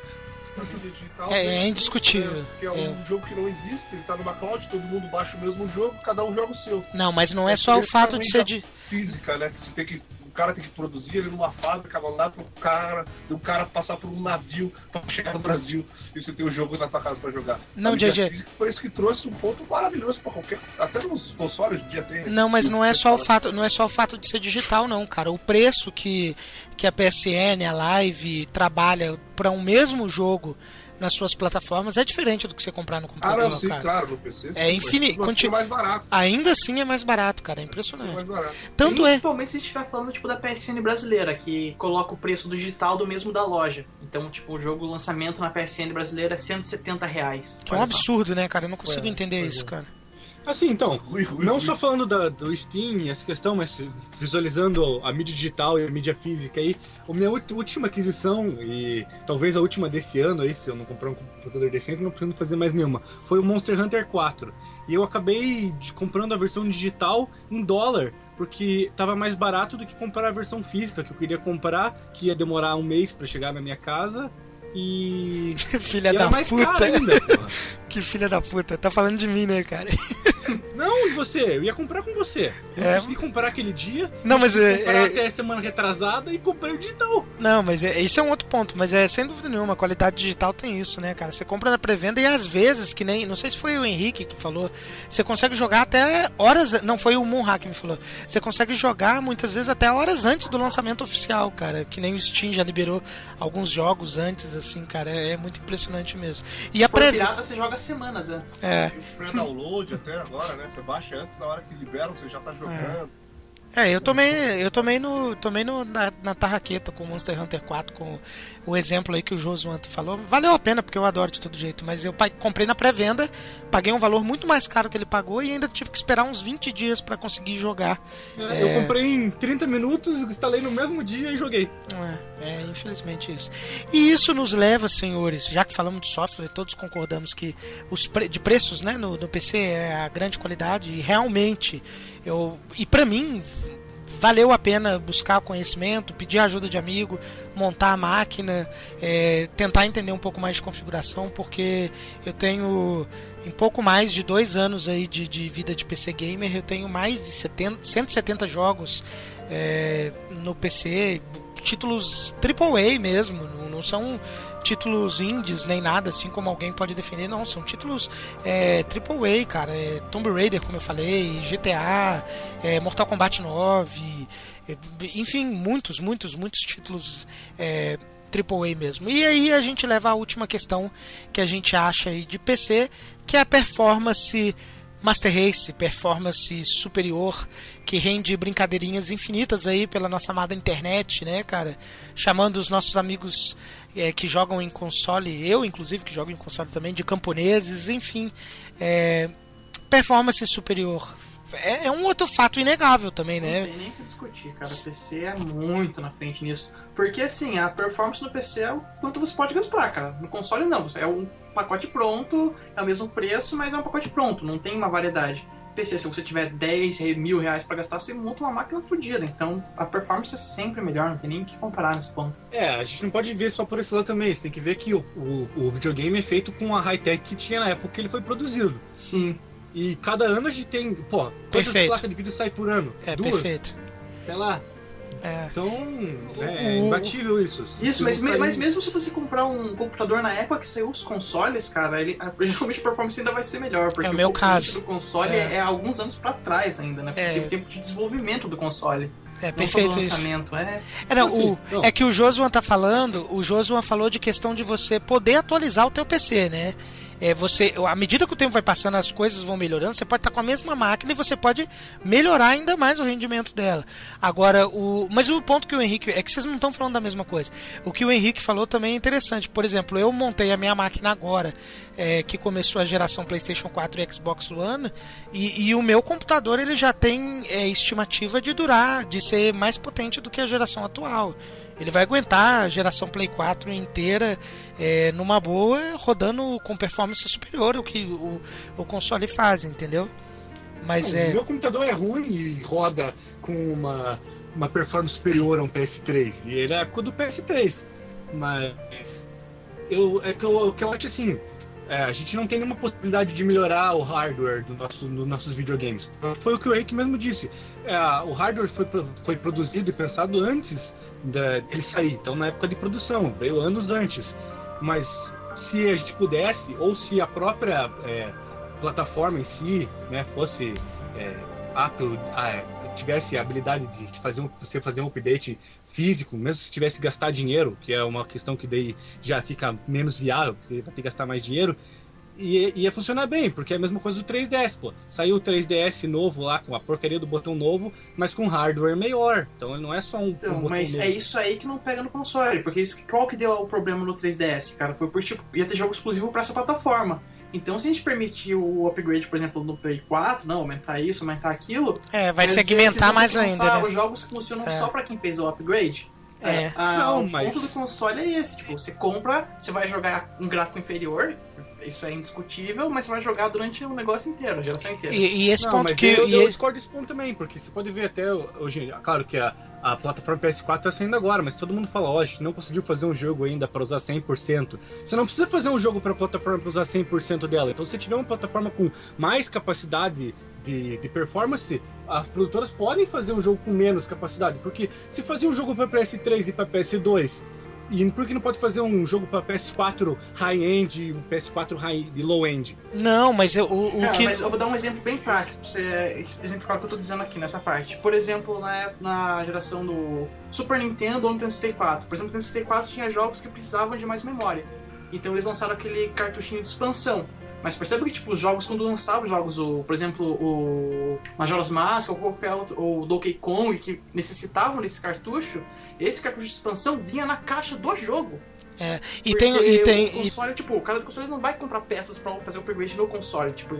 Digital, É- né? é indiscutível. Que é um jogo que não existe, ele tá numa cloud, todo mundo baixa o mesmo jogo, cada um joga o seu. Não, mas não é só o fato de ser de. Física, né? Que você tem que. O cara tem que produzir ele numa fábrica, mandar pro cara, e o cara passar por um navio pra chegar no Brasil e você ter o jogo na tua casa pra jogar. Não, JJ. Foi isso que trouxe um ponto maravilhoso pra qualquer. Até nos consoles dia tem. Não, mas não é só o fato, não é só o fato de ser digital não, cara. O preço que que a PSN, a Live trabalha para um mesmo jogo nas suas plataformas é diferente do que você comprar no Ah, computador, não, sim, cara. claro, no PC. É infinito, conti- é mais barato. Ainda assim é mais barato, cara, é é impressionante. mais barato. Tanto é, Principalmente se estiver falando tipo da PSN brasileira, que coloca o preço do digital do mesmo da loja. Então, tipo, o jogo lançamento na PSN brasileira é 170 reais. que é um absurdo, né, cara? Eu não consigo É, entender isso, é. cara. Assim, então, Rui, Rui, não Rui. só falando da- do Steam e essa questão, mas visualizando a mídia digital e a mídia física aí, a minha última aquisição, e talvez a última desse ano aí, se eu não comprar um computador decente, não pretendo fazer mais nenhuma, foi o Monster Hunter 4. E eu acabei de- comprando a versão digital em dólar, porque tava mais barato do que comprar a versão física, que eu queria comprar, que ia demorar um mês pra chegar na minha casa. E. filha e da era mais puta. caro ainda. Que filha da puta. Tá falando de mim, né, cara? Não, e você? Eu ia comprar com você. Eu É. consegui comprar aquele dia. Não, mas é- comprar é- até semana retrasada e comprei o digital. Não, mas é, isso é um outro ponto, mas é sem dúvida nenhuma, a qualidade digital tem isso, né, cara? Você compra na pré-venda e às vezes, que nem, não sei se foi o Henrique que falou, você consegue jogar até horas, não foi o Moonhack que me falou. Você consegue jogar muitas vezes até horas antes do lançamento oficial, cara, que nem o Steam já liberou alguns jogos antes assim, cara, é, é muito impressionante mesmo. E a Se for pré pirata, você joga semanas antes. É. Pré-download até agora, né? Você baixa antes, na hora que liberam, você já tá jogando. É, eu tomei, eu tomei no, tomei no na, na tarraqueta com o Monster Hunter 4 com o exemplo aí que o Josuan falou. Valeu a pena porque eu adoro de todo jeito, mas eu comprei na pré-venda, paguei um valor muito mais caro que ele pagou e ainda tive que esperar uns 20 dias pra conseguir jogar. Eu comprei em 30 minutos, instalei no mesmo dia e joguei. É, é, infelizmente isso. E isso nos leva, senhores, já que falamos de software, todos concordamos que os pre- de preços, né, no, no PC é a grande qualidade e realmente eu e pra mim valeu a pena buscar conhecimento, pedir ajuda de amigo, montar a máquina, é, tentar entender um pouco mais de configuração, porque eu tenho em pouco mais de dois anos aí de, de vida de PC gamer, eu tenho mais de 70, 170 jogos é, no PC, títulos AAA mesmo, não, não são títulos indies nem nada assim como alguém pode defender, não, são títulos é, AAA, cara, é, Tomb Raider, como eu falei, GTA, é, Mortal Kombat 9, é, enfim, muitos, muitos, muitos títulos é, AAA mesmo. E aí a gente leva a última questão que a gente acha aí de PC, que é a performance Master Race, performance superior, que rende brincadeirinhas infinitas aí pela nossa amada internet, né, cara? Chamando os nossos amigos é, que jogam em console, eu inclusive que jogo em console também, de camponeses, enfim. É, performance superior. É, é um outro fato inegável também, Não né? tem nem o que discutir, cara. O PC é muito na frente nisso. Porque assim, a performance no PC é o quanto você pode gastar, cara. No console não. É um pacote pronto, é o mesmo preço, mas é um pacote pronto, não tem uma variedade. PC, se você tiver 10 mil reais pra gastar, você monta uma máquina fodida. Então a performance é sempre melhor, não tem nem o que comparar nesse ponto. É, a gente não pode ver só por esse lado também. Você tem que ver que o, o, o videogame é feito com a high-tech que tinha na época que ele foi produzido. Sim. E cada ano a gente tem, pô, quantas placas de vídeo sai por ano? É, Duas? perfeito. Sei lá. É. Então, é O- imbatível isso. Isso, mas, tá mas mesmo se você comprar um computador na época que saiu os consoles, cara, ele, a- geralmente a performance ainda vai ser melhor. Porque É o meu caso. do console É. é. alguns anos pra trás ainda, né? Porque É. tem o tempo de desenvolvimento do console. É Não perfeito isso. lançamento, é. É, não, Assim, o- não. é que o Josuan tá falando, o Josuan falou de questão de você poder atualizar o teu PC, né? É, você, à medida que o tempo vai passando, as coisas vão melhorando, você pode estar com a mesma máquina e você pode melhorar ainda mais o rendimento dela. Agora, o. Mas o ponto que o Henrique. É que vocês não estão falando da mesma coisa. O que o Henrique falou também é interessante. Por exemplo, eu montei a minha máquina agora, é, que começou a geração PlayStation 4 e Xbox One, e, e o meu computador ele já tem é, estimativa de durar, de ser mais potente do que a geração atual. Ele vai aguentar a geração Play 4 inteira é, numa boa, rodando com performance superior ao que o, o console faz, entendeu? Mas Não, é. O meu computador é ruim e roda com uma, uma performance superior a um PS3. E ele é época do PS3. Mas eu, é que eu, que eu acho assim. é, a gente não tem nenhuma possibilidade de melhorar o hardware do nosso, dos nossos videogames. Foi o que o Henrique mesmo disse. É, o hardware foi, foi produzido e pensado antes da- dele sair, então na época de produção, veio anos antes. Mas se a gente pudesse, ou se a própria é, plataforma em si né, fosse é, apto, tivesse a habilidade de fazer um, você fazer um update físico, mesmo se tivesse que gastar dinheiro, que é uma questão que daí já fica menos viável, você vai ter que gastar mais dinheiro, ia, ia funcionar bem, porque é a mesma coisa do 3DS, pô. Saiu o 3DS novo lá, com a porcaria do botão novo, mas com hardware melhor. Então ele não é só um, um Então, botão mas novo. é isso aí que não pega no console, porque isso, qual que deu o problema no 3DS, cara? Foi por tipo, ia ter jogo exclusivo pra essa plataforma. Então, se a gente permitir o upgrade, por exemplo, no Play 4, não, aumentar isso, aumentar aquilo. É, vai segmentar mais ainda, né? Os jogos funcionam É. só pra quem fez o upgrade. É. Ah, Não, o mas- ponto do console é esse, tipo, você compra, você vai jogar um gráfico inferior, isso é indiscutível, mas você vai jogar durante o negócio inteiro, a geração inteira. E, e esse Não, ponto que. eu, e- eu discordo desse ponto também, porque você pode ver até hoje, claro que a, a plataforma PS4 tá saindo agora, mas todo mundo fala, ó, a gente não conseguiu fazer um jogo ainda para usar 100%. Você não precisa fazer um jogo para plataforma para usar 100% dela. Então, se tiver uma plataforma com mais capacidade de, de performance, as produtoras podem fazer um jogo com menos capacidade, porque se fazer um jogo para PS3 e para PS2 e por que não pode fazer um jogo para PS4 high-end e um PS4 high e low-end? Não, mas eu- o, o Cara, que. mas eu vou dar um exemplo bem prático pra você exemplificar o que eu tô dizendo aqui nessa parte. Por exemplo, na, na geração do Super Nintendo ou Nintendo 64. Por exemplo, no Nintendo 64 tinha jogos que precisavam de mais memória. Então eles lançaram aquele cartuchinho de expansão. Mas percebe que, tipo, os jogos, quando lançavam os jogos, o, por exemplo, o Majora's Mask ou qualquer outro, ou Donkey Kong, que necessitavam desse cartucho, esse cartucho de expansão vinha na caixa do jogo. É, e tem. E tem o e- console, tipo, o cara do console não vai comprar peças pra fazer o upgrade no console. Tipo,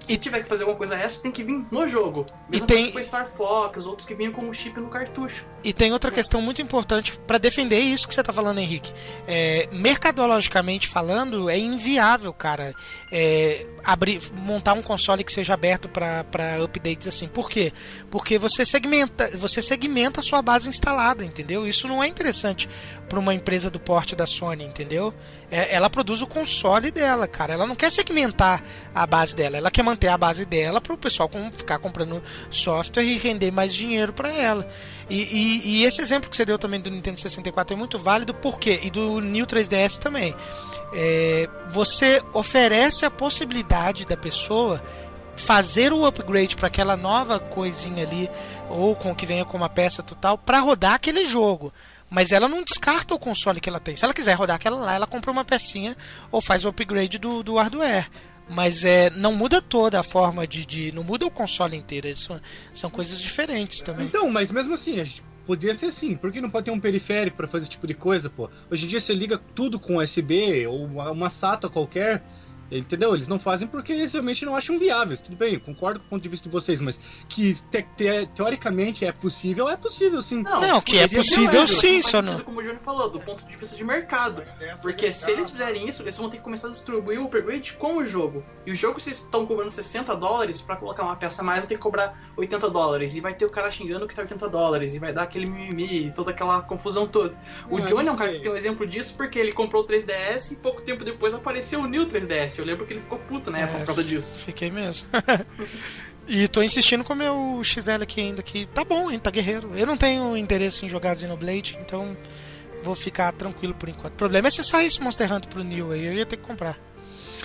se tiver que fazer alguma coisa extra, tem que vir no jogo. Mesmo tem- tipo Star Fox, outros que vinham com o chip no cartucho. E tem outra questão muito importante para defender isso que você tá falando, Henrique. É, mercadologicamente falando, é inviável, cara, é, abrir, montar um console que seja aberto para updates assim. Por quê? Porque você segmenta, você segmenta a sua base instalada, entendeu? Isso não é interessante para uma empresa do porte da Sony, entendeu? É, ela produz o console dela, cara. Ela não quer segmentar a base dela. Ela quer manter a base dela para o pessoal com- ficar comprando software e render mais dinheiro para ela. E, e- e esse exemplo que você deu também do Nintendo 64 é muito válido, por quê? E do New 3DS também. É, você oferece a possibilidade da pessoa fazer o upgrade para aquela nova coisinha ali, ou com que venha com uma peça total, para rodar aquele jogo. Mas ela não descarta o console que ela tem. Se ela quiser rodar aquela lá, ela compra uma pecinha ou faz o upgrade do, do hardware. Mas é, não muda toda a forma de, de. Não muda o console inteiro. São, são coisas diferentes também. Então, mas mesmo assim, a gente poderia ser assim. Por que não pode ter um periférico pra fazer esse tipo de coisa, pô? Hoje em dia você liga tudo com USB ou uma, uma SATA qualquer. Entendeu? Eles não fazem porque eles realmente não acham viáveis. Tudo bem, eu concordo com o ponto de vista de vocês, mas que te- te- teoricamente é possível, é possível sim. Não, que é possível é, sim, só não. Como o Júnior falou, do ponto de vista de mercado. Porque se eles fizerem isso, eles vão ter que começar a distribuir o upgrade com o jogo. E o jogo, que vocês estão cobrando 60 dólares pra colocar uma peça a mais, vai ter que cobrar 80 dólares. E vai ter o cara xingando que tá 80 dólares. E vai dar aquele mimimi, toda aquela confusão toda. O Não, Johnny é não um cara que tem um exemplo disso porque ele comprou o 3DS e pouco tempo depois apareceu o New 3DS. Eu lembro que ele ficou puto época É, por causa disso. Fiquei mesmo. e tô insistindo com o meu XL aqui ainda, que tá bom, hein, tá guerreiro. Eu não tenho interesse em jogar Xenoblade, então vou ficar tranquilo por enquanto. O problema é se saísse Monster Hunter pro New aí, eu ia ter que comprar.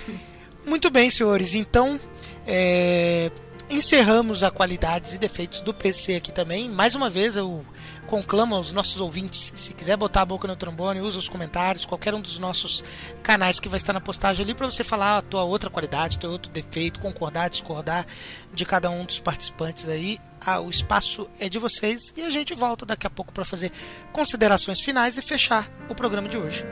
Muito bem, senhores, então é, encerramos a qualidades e defeitos do PC aqui também. Mais uma vez eu conclamo aos nossos ouvintes, se quiser botar a boca no trombone, usa os comentários, qualquer um dos nossos canais que vai estar na postagem ali para você falar a tua outra qualidade, teu outro defeito, concordar, discordar de cada um dos participantes aí. Ah, o espaço é de vocês e a gente volta daqui a pouco para fazer considerações finais e fechar o programa de hoje.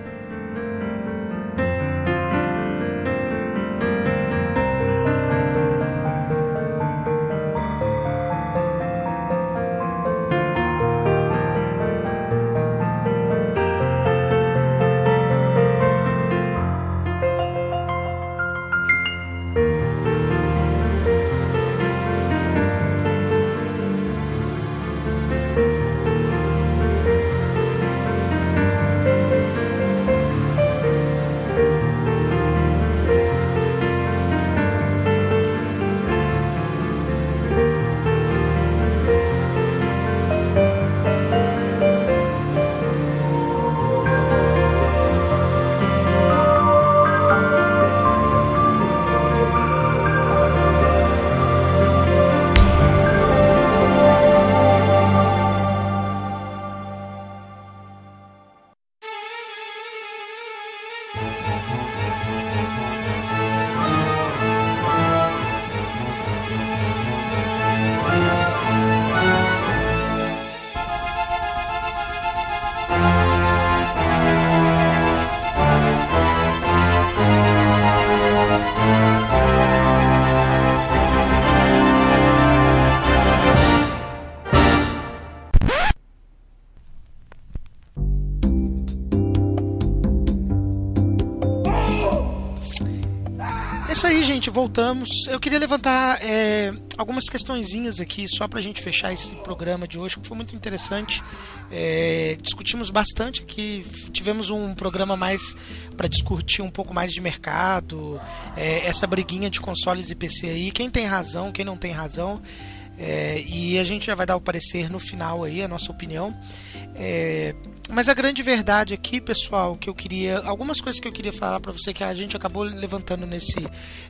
Voltamos. Eu queria levantar é, algumas questõezinhas aqui, só pra gente fechar esse programa de hoje, que foi muito interessante. É, discutimos bastante aqui, tivemos um programa mais para discutir um pouco mais de mercado, é, essa briguinha de consoles e PC aí, quem tem razão, quem não tem razão. É, e a gente já vai dar o parecer no final aí, a nossa opinião. Mas a grande verdade aqui, pessoal, que eu queria. Algumas coisas que eu queria falar para você que a gente acabou levantando nesse,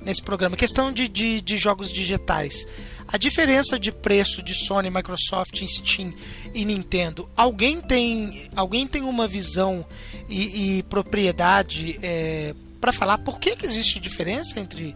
nesse programa. Questão de, de, de, jogos digitais. A diferença de preço de Sony, Microsoft, Steam e Nintendo. Alguém tem, alguém tem uma visão e, e propriedade é, para falar por que, que existe diferença entre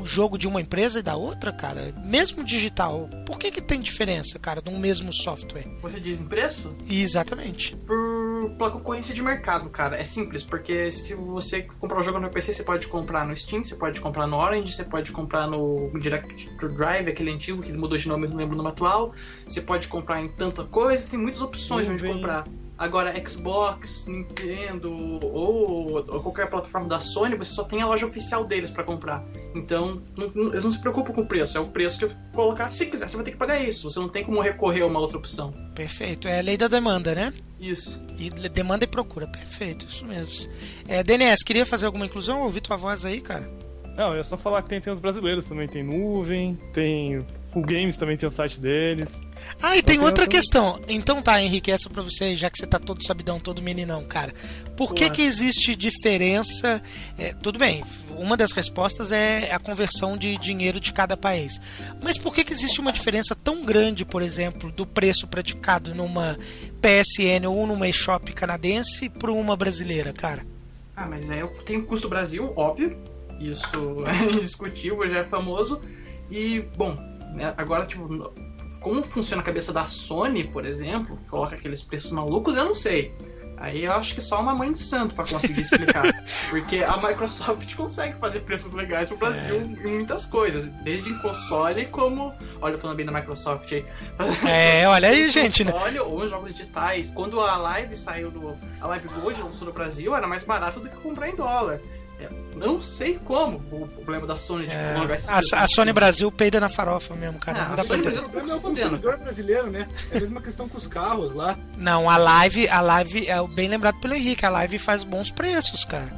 um jogo de uma empresa e da outra, cara? Mesmo digital, por que, que tem diferença, cara, de um mesmo software? Você diz em preço? Exatamente. Por, pela concorrência de mercado, cara. É simples, porque se você comprar um jogo no PC, você pode comprar no Steam, você pode comprar no Orange, você pode comprar no Direct Drive, aquele antigo que mudou de nome, não lembro o nome atual. Você pode comprar em tanta coisa, tem muitas opções de onde comprar. Agora, Xbox, Nintendo ou, ou, qualquer plataforma da Sony, você só tem a loja oficial deles para comprar. Então, não, não, eles não se preocupam com o preço. É o preço que eu colocar. Se quiser, você vai ter que pagar isso. Você não tem como recorrer a uma outra opção. Perfeito. É a lei da demanda, né? Isso. E demanda e procura. Perfeito, isso mesmo. É, DNS, queria fazer alguma inclusão? Ouvi tua voz aí, cara. Não, eu ia só falar que tem, tem os brasileiros também. Tem nuvem, tem Full Games também tem o site deles. Ah, e tem outra questão. Então tá, Henrique, essa pra você, já que você tá todo sabidão, todo meninão, cara. Por que que existe diferença? É, tudo bem, uma das respostas é a conversão de dinheiro de cada país. Mas por que que existe uma diferença tão grande, por exemplo, do preço praticado numa PSN ou numa eShop canadense para uma brasileira, cara? Ah, mas é, tem o custo Brasil, óbvio. Isso é indiscutível, já é famoso. E, bom? Agora, tipo, como funciona a cabeça da Sony, por exemplo, coloca aqueles preços malucos, eu não sei. Aí eu acho que só uma mãe de santo para conseguir explicar. Porque a Microsoft consegue fazer preços legais pro Brasil é. em muitas coisas. Desde em console como. Olha, falando bem da Microsoft aí. É, olha aí, gente. Né? Console ou jogos digitais. Quando a Live saiu do. A Live Gold lançou no Brasil, era mais barato do que comprar em dólar. Não sei como o problema da Sony de é, esse a, a Sony Brasil peida na farofa mesmo, cara. Ah, não dá a Sony Brasil não é o consumidor brasileiro, né? É a mesma questão com os carros lá. Não, a live, a live é bem lembrado pelo Henrique, a live faz bons preços, cara.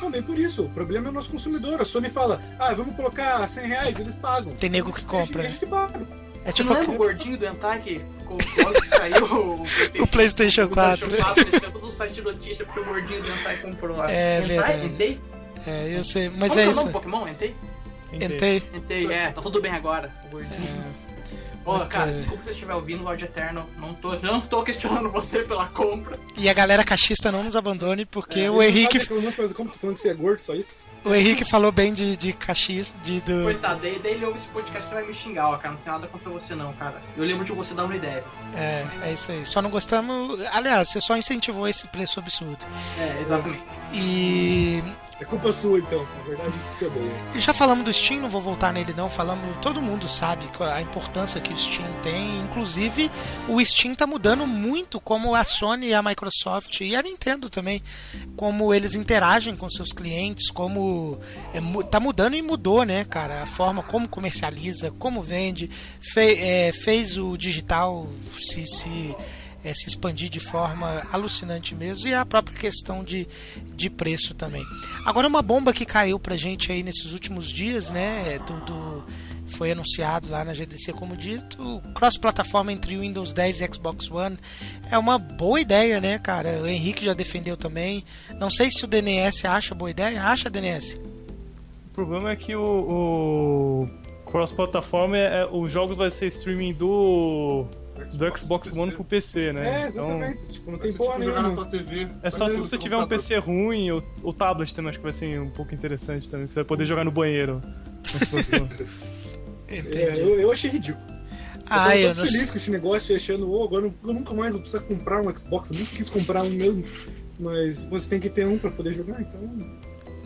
Também por isso, o problema é o nosso consumidor. A Sony fala, ah, vamos colocar 100 reais, eles pagam. Tem nego que compra. A gente, a gente paga. É tipo não lembra o gordinho do Hentai que ficou quando saiu o, o PlayStation 4? O PlayStation 4 todo o site de notícia porque o gordinho do Hentai comprou lá. É Hentai, verdade. Entei? É, eu sei, mas Como é, é isso. o Pokémon? Entei? Entei. Entei, é, tá tudo bem agora, o gordinho. É. Ô, oh, cara, desculpa se você estiver ouvindo o Lorde Eterno. Não tô, não tô questionando você pela compra. E a galera cachista não nos abandone, porque é, o Henrique. Como tu falando que você é gordo, só isso? O Henrique falou bem de, de cachista, de do. Coitado, daí, daí ele ouve esse podcast que vai me xingar, ó, cara. Não tem nada contra você, não, cara. Eu lembro de você dar uma ideia. É, é isso aí. Só não gostamos. Aliás, você só incentivou esse preço absurdo. É, exatamente. E é culpa sua, então. Na verdade, você odeia. Já falamos do Steam, não vou voltar nele não. Falamos, todo mundo sabe a importância que o Steam tem. Inclusive, o Steam tá mudando muito como a Sony e a Microsoft e a Nintendo também, como eles interagem com seus clientes, como é, tá mudando e mudou, né, cara? A forma como comercializa, como vende, fe, é, fez o digital se, se é, se expandir de forma alucinante mesmo e a própria questão de, de preço também. Agora uma bomba que caiu pra gente aí nesses últimos dias, né, do, do foi anunciado lá na GDC como dito, cross-plataforma entre Windows 10 e Xbox One é uma boa ideia, né, cara? O Henrique já defendeu também. Não sei se o DNS acha boa ideia. Acha, DNS? O problema é que o, o cross-plataforma, é, é, os jogos vai ser streaming do do Xbox One pro PC, né? É, exatamente. Então, tipo, não tem porra na tua TV. É só se você tiver um PC ruim, ou o tablet também acho que vai ser um pouco interessante também, que você vai poder jogar no banheiro. é, eu, eu achei ridículo. Ah, eu, eu tô feliz com esse negócio, achando, oh, agora eu nunca mais vou precisar comprar um Xbox, eu nunca quis comprar um mesmo. Mas você tem que ter um para poder jogar, então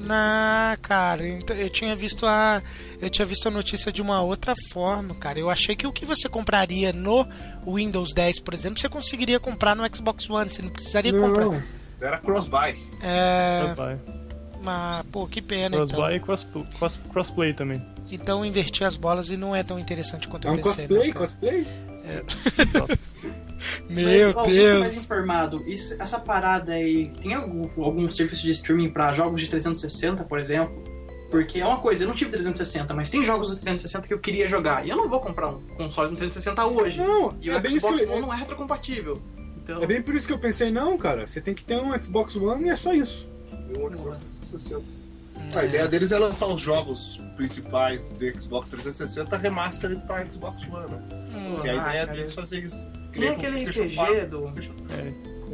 na, cara, então, eu tinha visto a eu tinha visto a notícia de uma outra forma, cara. Eu achei que o que você compraria no Windows 10, por exemplo, você conseguiria comprar no Xbox One, você não precisaria não, comprar. Era cross-buy. É. Mas, pô, que pena Crossbuy então. e cross, cross, crossplay também. Então invertir as bolas e não é tão interessante quanto É eu um pensei. cosplay, né, cosplay? Meu Mas, ó, deixa eu mais Deus. informado. Isso, essa parada aí, tem algum, algum serviço de streaming pra jogos de 360, por exemplo? Porque é uma coisa, eu não tive 360, mas tem jogos do 360 que eu queria jogar. E eu não vou comprar um console do 360 hoje. Não, E é o bem Xbox eu- One não é retrocompatível. Então, É bem por isso que eu pensei, não, cara, você tem que ter um Xbox One e é só isso. E um Xbox 360. A ideia deles é lançar os jogos principais do Xbox 360 remaster para Xbox One, né? Hum, E a ah, ideia cara. deles é fazer isso. Nem o aquele RPG 4, do- PlayStation 3.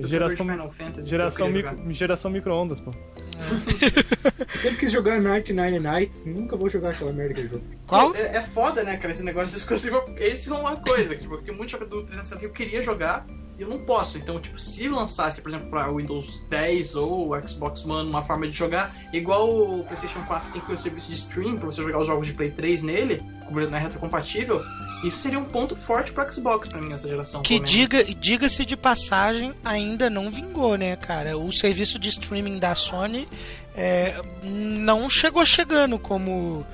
É, geração, Final Fantasy, geração, micro, geração micro-ondas, pô. Eu sempre quis jogar Night Nine Nights, nunca vou jogar aquela merda que jogo. Qual? É, é foda, né, cara, esse negócio exclusivo. Esse é uma coisa, que, tipo, tem muito jogo do 360 que eu queria jogar eu não posso. Então, tipo, se lançasse, por exemplo, pra Windows 10 ou o Xbox One uma forma de jogar, igual o PlayStation 4 tem que ter o serviço de stream pra você jogar os jogos de Play 3 nele, como ele não é retrocompatível, isso seria um ponto forte pro Xbox pra mim nessa geração. Que diga, diga-se de passagem, ainda não vingou, né, cara? O serviço de streaming da Sony é, não chegou chegando como,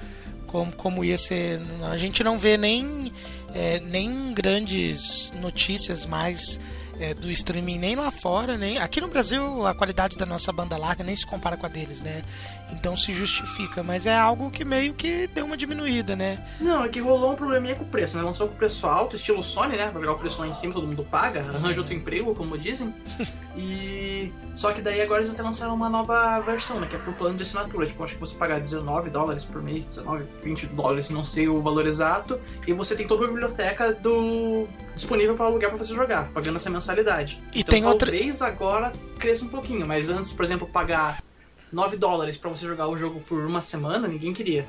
como, como ia ser. A gente não vê nem, é, nem grandes notícias mais é, do streaming nem lá fora, nem aqui no Brasil a qualidade da nossa banda larga nem se compara com a deles, né? Então se justifica, mas é algo que meio que deu uma diminuída, né? Não, é que rolou um probleminha com o preço, né? Lançou com preço alto, estilo Sony, né? Pra jogar o preço lá em cima, todo mundo paga, arranja outro emprego, como dizem. E. Só que daí agora eles até lançaram uma nova versão, né? Que é por plano de assinatura. Tipo, acho que você pagar 19 dólares por mês, 19, 20 dólares, não sei o valor exato. E você tem toda a biblioteca do. disponível para alugar pra você jogar, pagando essa mensalidade. E então, tem outra- talvez agora cresça um pouquinho, mas antes, por exemplo, pagar 9 dólares pra você jogar o jogo por uma semana, ninguém queria.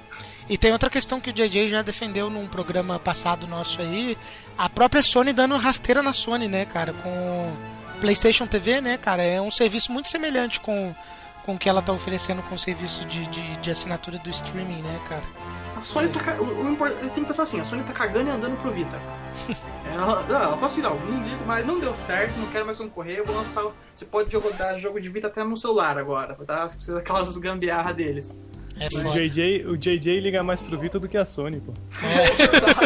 E tem outra questão que o JJ já defendeu num programa passado nosso aí, a própria Sony dando rasteira na Sony, né, cara, com PlayStation TV, né, cara, é um serviço muito semelhante com, com o que ela tá oferecendo com o serviço de, de, de assinatura do streaming, né, cara. A Sony tá. O, o tem que pensar assim: a Sony tá cagando e andando pro Vita. Ela, não, ela falou assim: não, não ligo mais, não deu certo, não quero mais concorrer, eu vou lançar. o- Você pode rodar jogo de Vita até no celular agora, tá? Precisa aquelas gambiarra deles. É O. JJ, o JJ liga mais pro Vita do que a Sony, pô.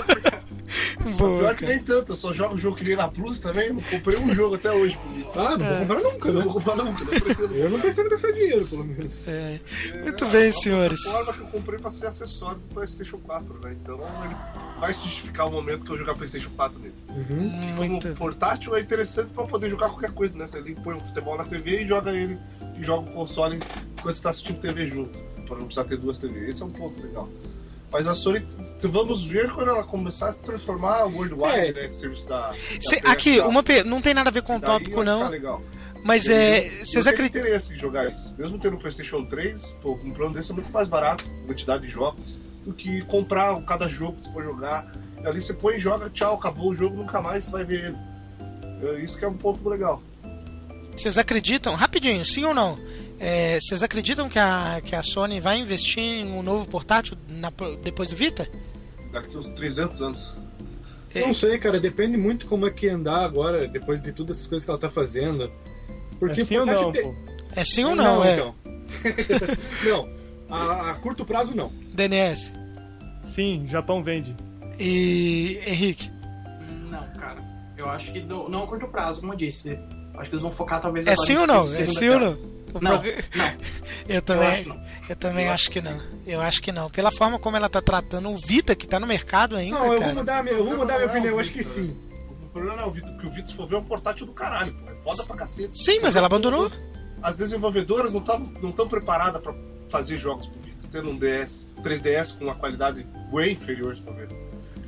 Pior que nem tanto, eu só jogo jogo que nem na Plus também, não comprei um jogo até hoje. Ah, não vou comprar nunca, Eu né? não vou comprar nunca, não pretendo. Eu não pretendo gastar dinheiro, pelo menos. É. É, Muito a- bem, a senhores. plataforma que eu comprei pra ser acessório do PlayStation 4, né? Então ele vai se justificar o momento que eu jogar PlayStation 4 nele. Muito. Como portátil é interessante pra poder jogar qualquer coisa, né? Você ali põe um futebol na TV e joga ele e joga o console enquanto você tá assistindo TV junto. Pra não precisar ter duas TVs. Esse é um ponto legal. Mas a Sony, vamos ver quando ela começar a se transformar worldwide, É. né? Serviço da. da Cê- PS4. aqui, uma pe- não tem nada a ver com o tópico, não, legal. mas Eu- é. Vocês acreditam. interesse em jogar isso. Mesmo tendo um PlayStation 3, pô, um plano desse é muito mais barato, quantidade de jogos, do que comprar cada jogo que você for jogar. E ali você põe e joga, tchau, acabou o jogo, nunca mais você vai ver ele. É isso que é um ponto legal. Vocês acreditam, rapidinho, sim ou não? É, Vocês acreditam que a, que a Sony vai investir em um novo portátil na- depois do Vita? Daqui uns 300 anos. É. Não sei, cara, depende muito como é que andar agora, depois de todas essas coisas que ela tá fazendo. Porque é sim ou portátil não, pô? É sim ou não? é. então. não, a, a curto prazo não. DNS. Sim, Japão vende. E Henrique. Não, cara. Eu acho que do- não a curto prazo, como eu disse. Acho que eles vão focar talvez É agora sim ou não? É sim ou não? Não, não. Eu Eu também, acho que não. eu também Eu acho acho que não. Eu acho que não. Pela forma como ela tá tratando o Vita, que tá no mercado ainda, Não, eu cara. vou mudar, a minha- eu vou mudar minha opinião, eu acho que sim. O problema não é o Vita, porque o Vita, se for ver, é um portátil do caralho, pô. É foda pra cacete. Sim, mas ela abandonou. As desenvolvedoras não estão não tão preparadas pra fazer jogos pro Vita, tendo um DS, 3DS com uma qualidade bem inferior, se for ver.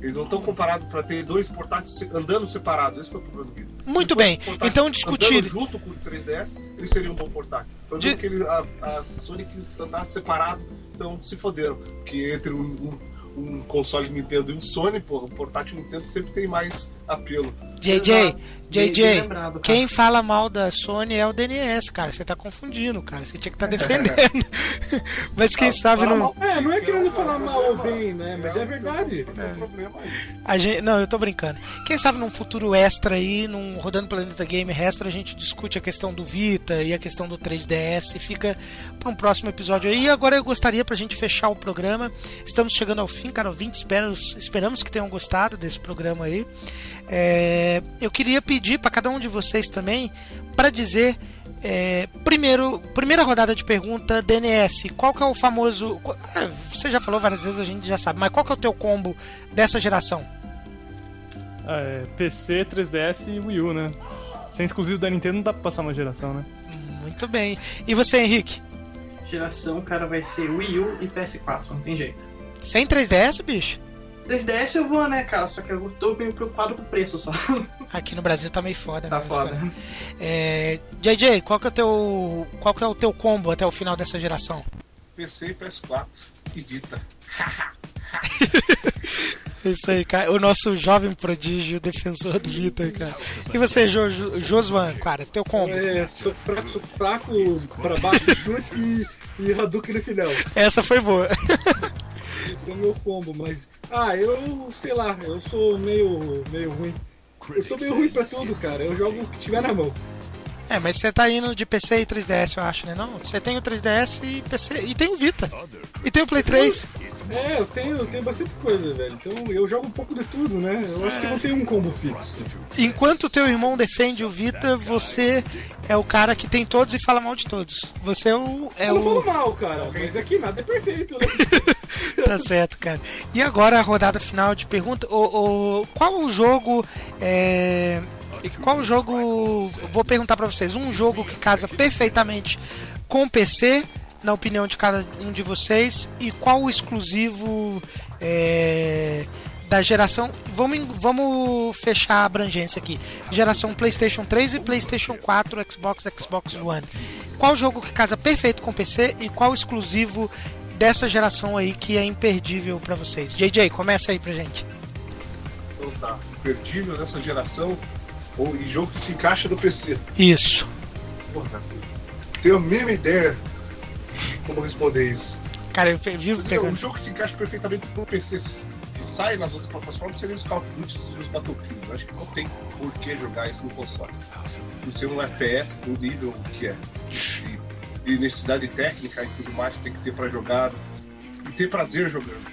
Eles não estão comparados pra ter dois portáteis andando separados. Esse foi o problema do Vita. Muito bem, então discutir- junto com o 3DS, eles seriam um bom portátil. Foi De- porque eles, a, a Sony quis andar separado, então se foderam. Porque entre um, um, um console Nintendo e um Sony, porra, o portátil Nintendo sempre tem mais apelo. JJ, JJ, lembrado, quem fala mal da Sony é o DNS, cara. Você tá confundindo, cara. Você tinha que estar defendendo. Mas quem sabe não. É, não é querendo falar mal ou bem, né? Mas é verdade. A gente, não, eu tô brincando. Quem sabe num futuro extra aí, num Rodando Planeta Game Extra, a gente discute a questão do Vita e a questão do 3DS e fica para um próximo episódio aí. E agora eu gostaria pra gente fechar o programa. Estamos chegando ao fim, cara. Ouvinte, espero, esperamos que tenham gostado desse programa aí. É, eu queria pedir para cada um de vocês também para dizer é, primeiro, primeira rodada de pergunta, DNS, qual que é o famoso. ah, Você já falou várias vezes, a gente já sabe, mas qual que é o teu combo dessa geração? Ah, é, PC, 3DS e Wii U, né? Sem exclusivo da Nintendo não dá pra passar uma geração, né? Muito bem. E você, Henrique? Geração, cara, vai ser Wii U e PS4, não tem jeito. Sem 3DS, bicho? 3DS eu vou, né, cara? Só que eu tô meio preocupado com o preço só. Aqui no Brasil tá meio foda, Tá mesmo, foda. É, JJ, qual que é o teu. Qual que é o teu combo até o final dessa geração? PC e PS4 e Vita. Isso aí, cara. O nosso jovem prodígio defensor do Vita, cara. E você, jo, Jo- Josuan, cara, teu combo? É, sou fraco, sou fraco pra baixo chute e, e Hadouken no final. Essa foi boa. Esse é o meu combo, mas. Ah, eu sei lá, eu sou meio, meio ruim. Eu sou meio ruim pra tudo, cara. Eu jogo o que tiver na mão. É, mas você tá indo de PC e 3DS, eu acho, né? Não, você tem o 3DS e PC. E tem o Vita. E tem o Play 3. É, eu tenho, eu tenho bastante coisa, velho. Então eu jogo um pouco de tudo, né? Eu acho que eu não tenho um combo fixo. Enquanto o teu irmão defende o Vita, você é o cara que tem todos e fala mal de todos. Você é o. É eu não o... falo mal, cara, mas aqui nada é perfeito, né? Tá certo, cara. E agora a rodada final de pergunta. O, o- qual o jogo. É... Qual o jogo. Vou perguntar pra vocês. Um jogo que casa perfeitamente com PC, na opinião de cada um de vocês. E qual o exclusivo é, da geração. Vamos, vamos fechar a abrangência aqui. Geração PlayStation 3 e PlayStation 4, Xbox, Xbox One. Qual jogo que casa perfeito com PC e qual exclusivo dessa geração aí que é imperdível pra vocês? JJ, começa aí pra gente. Então tá, imperdível nessa geração ou e jogo que se encaixa no PC. Isso. Porra, tenho a mesma ideia como responder isso. Cara, eu vivo Não, pegando. um jogo que se encaixa perfeitamente no PC que sai nas outras plataformas seria os Call of Duty e os Battlefield. Eu acho que não tem por que jogar isso no console. Por ser um FPS do nível que é. De, de necessidade técnica e tudo mais que tem que ter pra jogar e ter prazer jogando.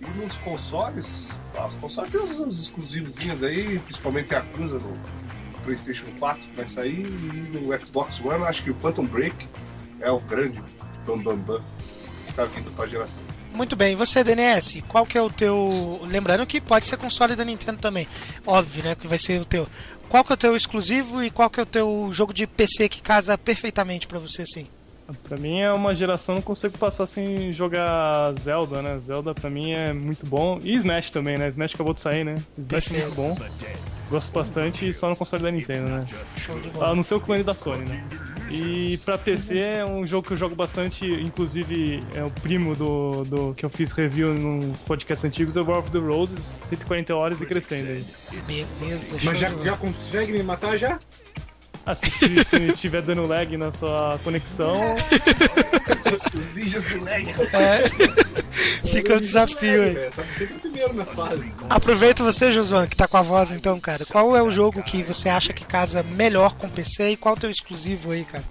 E nos consoles, ah, os consoles tem uns, exclusivozinhos aí, principalmente a Acusa no PlayStation 4 que vai sair e no Xbox One acho que o Quantum Break é o grande bam bam bam que tá vindo pra geração. Muito bem, você, DNS, qual que é o teu. Lembrando que pode ser console da Nintendo também. Óbvio, né? Que vai ser o teu. Qual que é o teu exclusivo e qual que é o teu jogo de PC que casa perfeitamente pra você, sim? Pra mim é uma geração que não consigo passar sem jogar Zelda, né? Zelda pra mim é muito bom. E Smash também, né? Smash acabou de sair, né? Smash é muito bom. Gosto bastante e só no console da Nintendo, né? A não ser o clone da Sony, né? E pra PC é um jogo que eu jogo bastante, inclusive é o primo do, do que eu fiz review nos podcasts antigos, é o War of the Roses, 140 horas e crescendo aí. Beleza, Mas já, já consegue me matar já? Ah, se, estiver dando lag na sua conexão, Os ninjas do lag. É. Fica o desafio aí. É, sabe sempre primeiro nas fases. Aproveita você, Josuan, que tá com a voz então, cara. Qual é o jogo que você acha que casa melhor com PC e qual é o teu exclusivo aí, cara?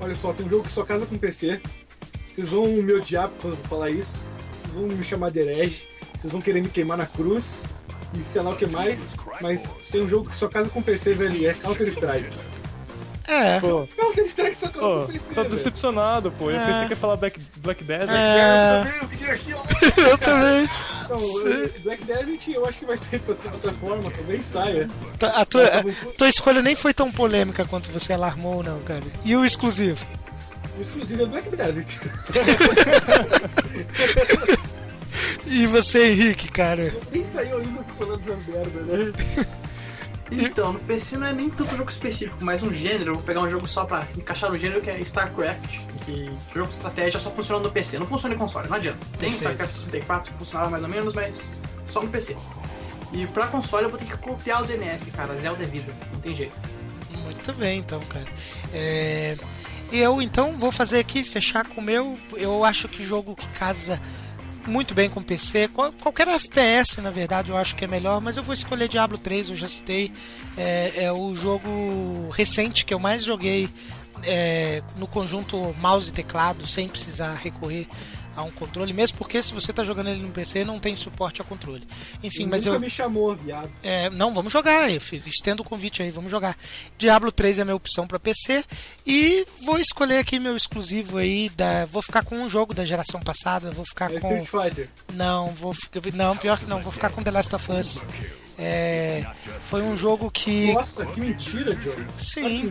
Olha só, tem um jogo que só casa com PC. Vocês vão me odiar quando eu falar isso. Vocês vão me chamar de herege. Vocês vão querer me queimar na cruz. E sei lá o que mais. Mas tem um jogo que só casa com PC, velho. É Counter Strike. É. pô, Counter Strike só casa pô, com PC. tá velho. decepcionado, pô. Eu É. pensei que ia falar Black, Black Desert. É, Eu também, eu fiquei aqui, ó. eu também. Então, eu- Black Desert eu acho que vai sair pra essa plataforma, talvez saia. Tá, A tua, a tua escolha nem foi tão polêmica quanto você alarmou, não, cara. E o exclusivo? O exclusivo é Black Desert. E você, Henrique, cara? Nem saiu ainda falando dessa merda, né? Então, no PC não é nem tanto jogo específico, mas um gênero. Eu vou pegar um jogo só pra encaixar no gênero que é StarCraft, que jogo de estratégia só funciona no PC, não funciona em console, não adianta. Tem Perfeito. StarCraft 64 que funcionava mais ou menos, mas só no PC. E pra console eu vou ter que copiar o DNS, cara. Zelda é vida, não tem jeito. Muito bem, então, cara. É, Eu, então, vou fazer aqui, fechar com o meu. Eu acho que jogo que casa muito bem com PC. Qual- Qualquer FPS, na verdade, eu acho que é melhor, mas eu vou escolher Diablo 3, eu já citei. É, é o jogo recente que eu mais joguei é, no conjunto mouse e teclado, sem precisar recorrer a um controle, mesmo porque se você está jogando ele no PC não tem suporte a controle. Enfim, mas nunca eu me chamou, viado. é, não, vamos jogar. Eu fiz, estendo o convite aí, vamos jogar. Diablo 3 é a minha opção para PC. E vou escolher aqui meu exclusivo aí. Da, vou ficar com um jogo da geração passada. Vou ficar É com. Street Fighter. Não, vou ficar. Não, pior que não, vou ficar com The Last of Us. É, foi um jogo que. Nossa, que mentira, Johnny. Sim.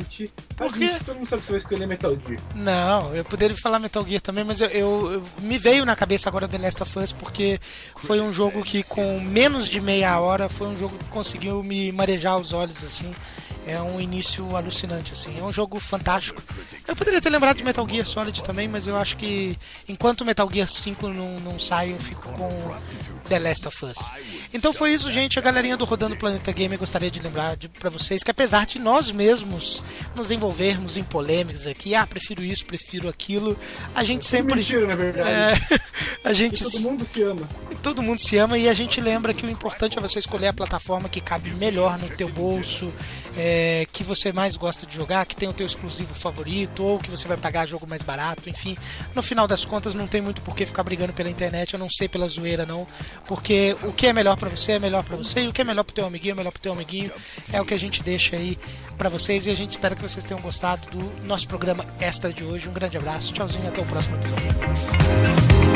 Por quê? que todo mundo sabe que você vai escolher Metal Gear? Não, eu poderia falar Metal Gear também, mas eu, eu- eu- me veio na cabeça agora The Last of Us porque foi um jogo que com menos de meia hora foi um jogo que conseguiu me marejar os olhos assim. É um início alucinante assim. É um jogo fantástico. Eu poderia ter lembrado de Metal Gear Solid também, mas eu acho que enquanto Metal Gear 5 não, não sai, eu fico com The Last of Us. Então foi isso, gente. A galerinha do Rodando Planeta Game gostaria de lembrar de, pra vocês que apesar de nós mesmos nos envolvermos em polêmicas aqui, ah, prefiro isso, prefiro aquilo, a gente sempre. Mentira, na verdade. É, a gente todo mundo se ama. todo mundo se ama e a gente lembra que o importante é você escolher a plataforma que cabe melhor no teu bolso, é, que você mais gosta de jogar, que tem o teu exclusivo favorito ou que você vai pagar jogo mais barato, enfim. No final das contas não tem muito por que ficar brigando pela internet, a não ser pela zoeira não, porque o que é melhor pra você é melhor pra você e o que é melhor pro teu amiguinho é melhor pro teu amiguinho. É o que a gente deixa aí pra vocês e a gente espera que vocês tenham gostado do nosso programa extra de hoje. Um grande abraço, tchauzinho, até o próximo episódio.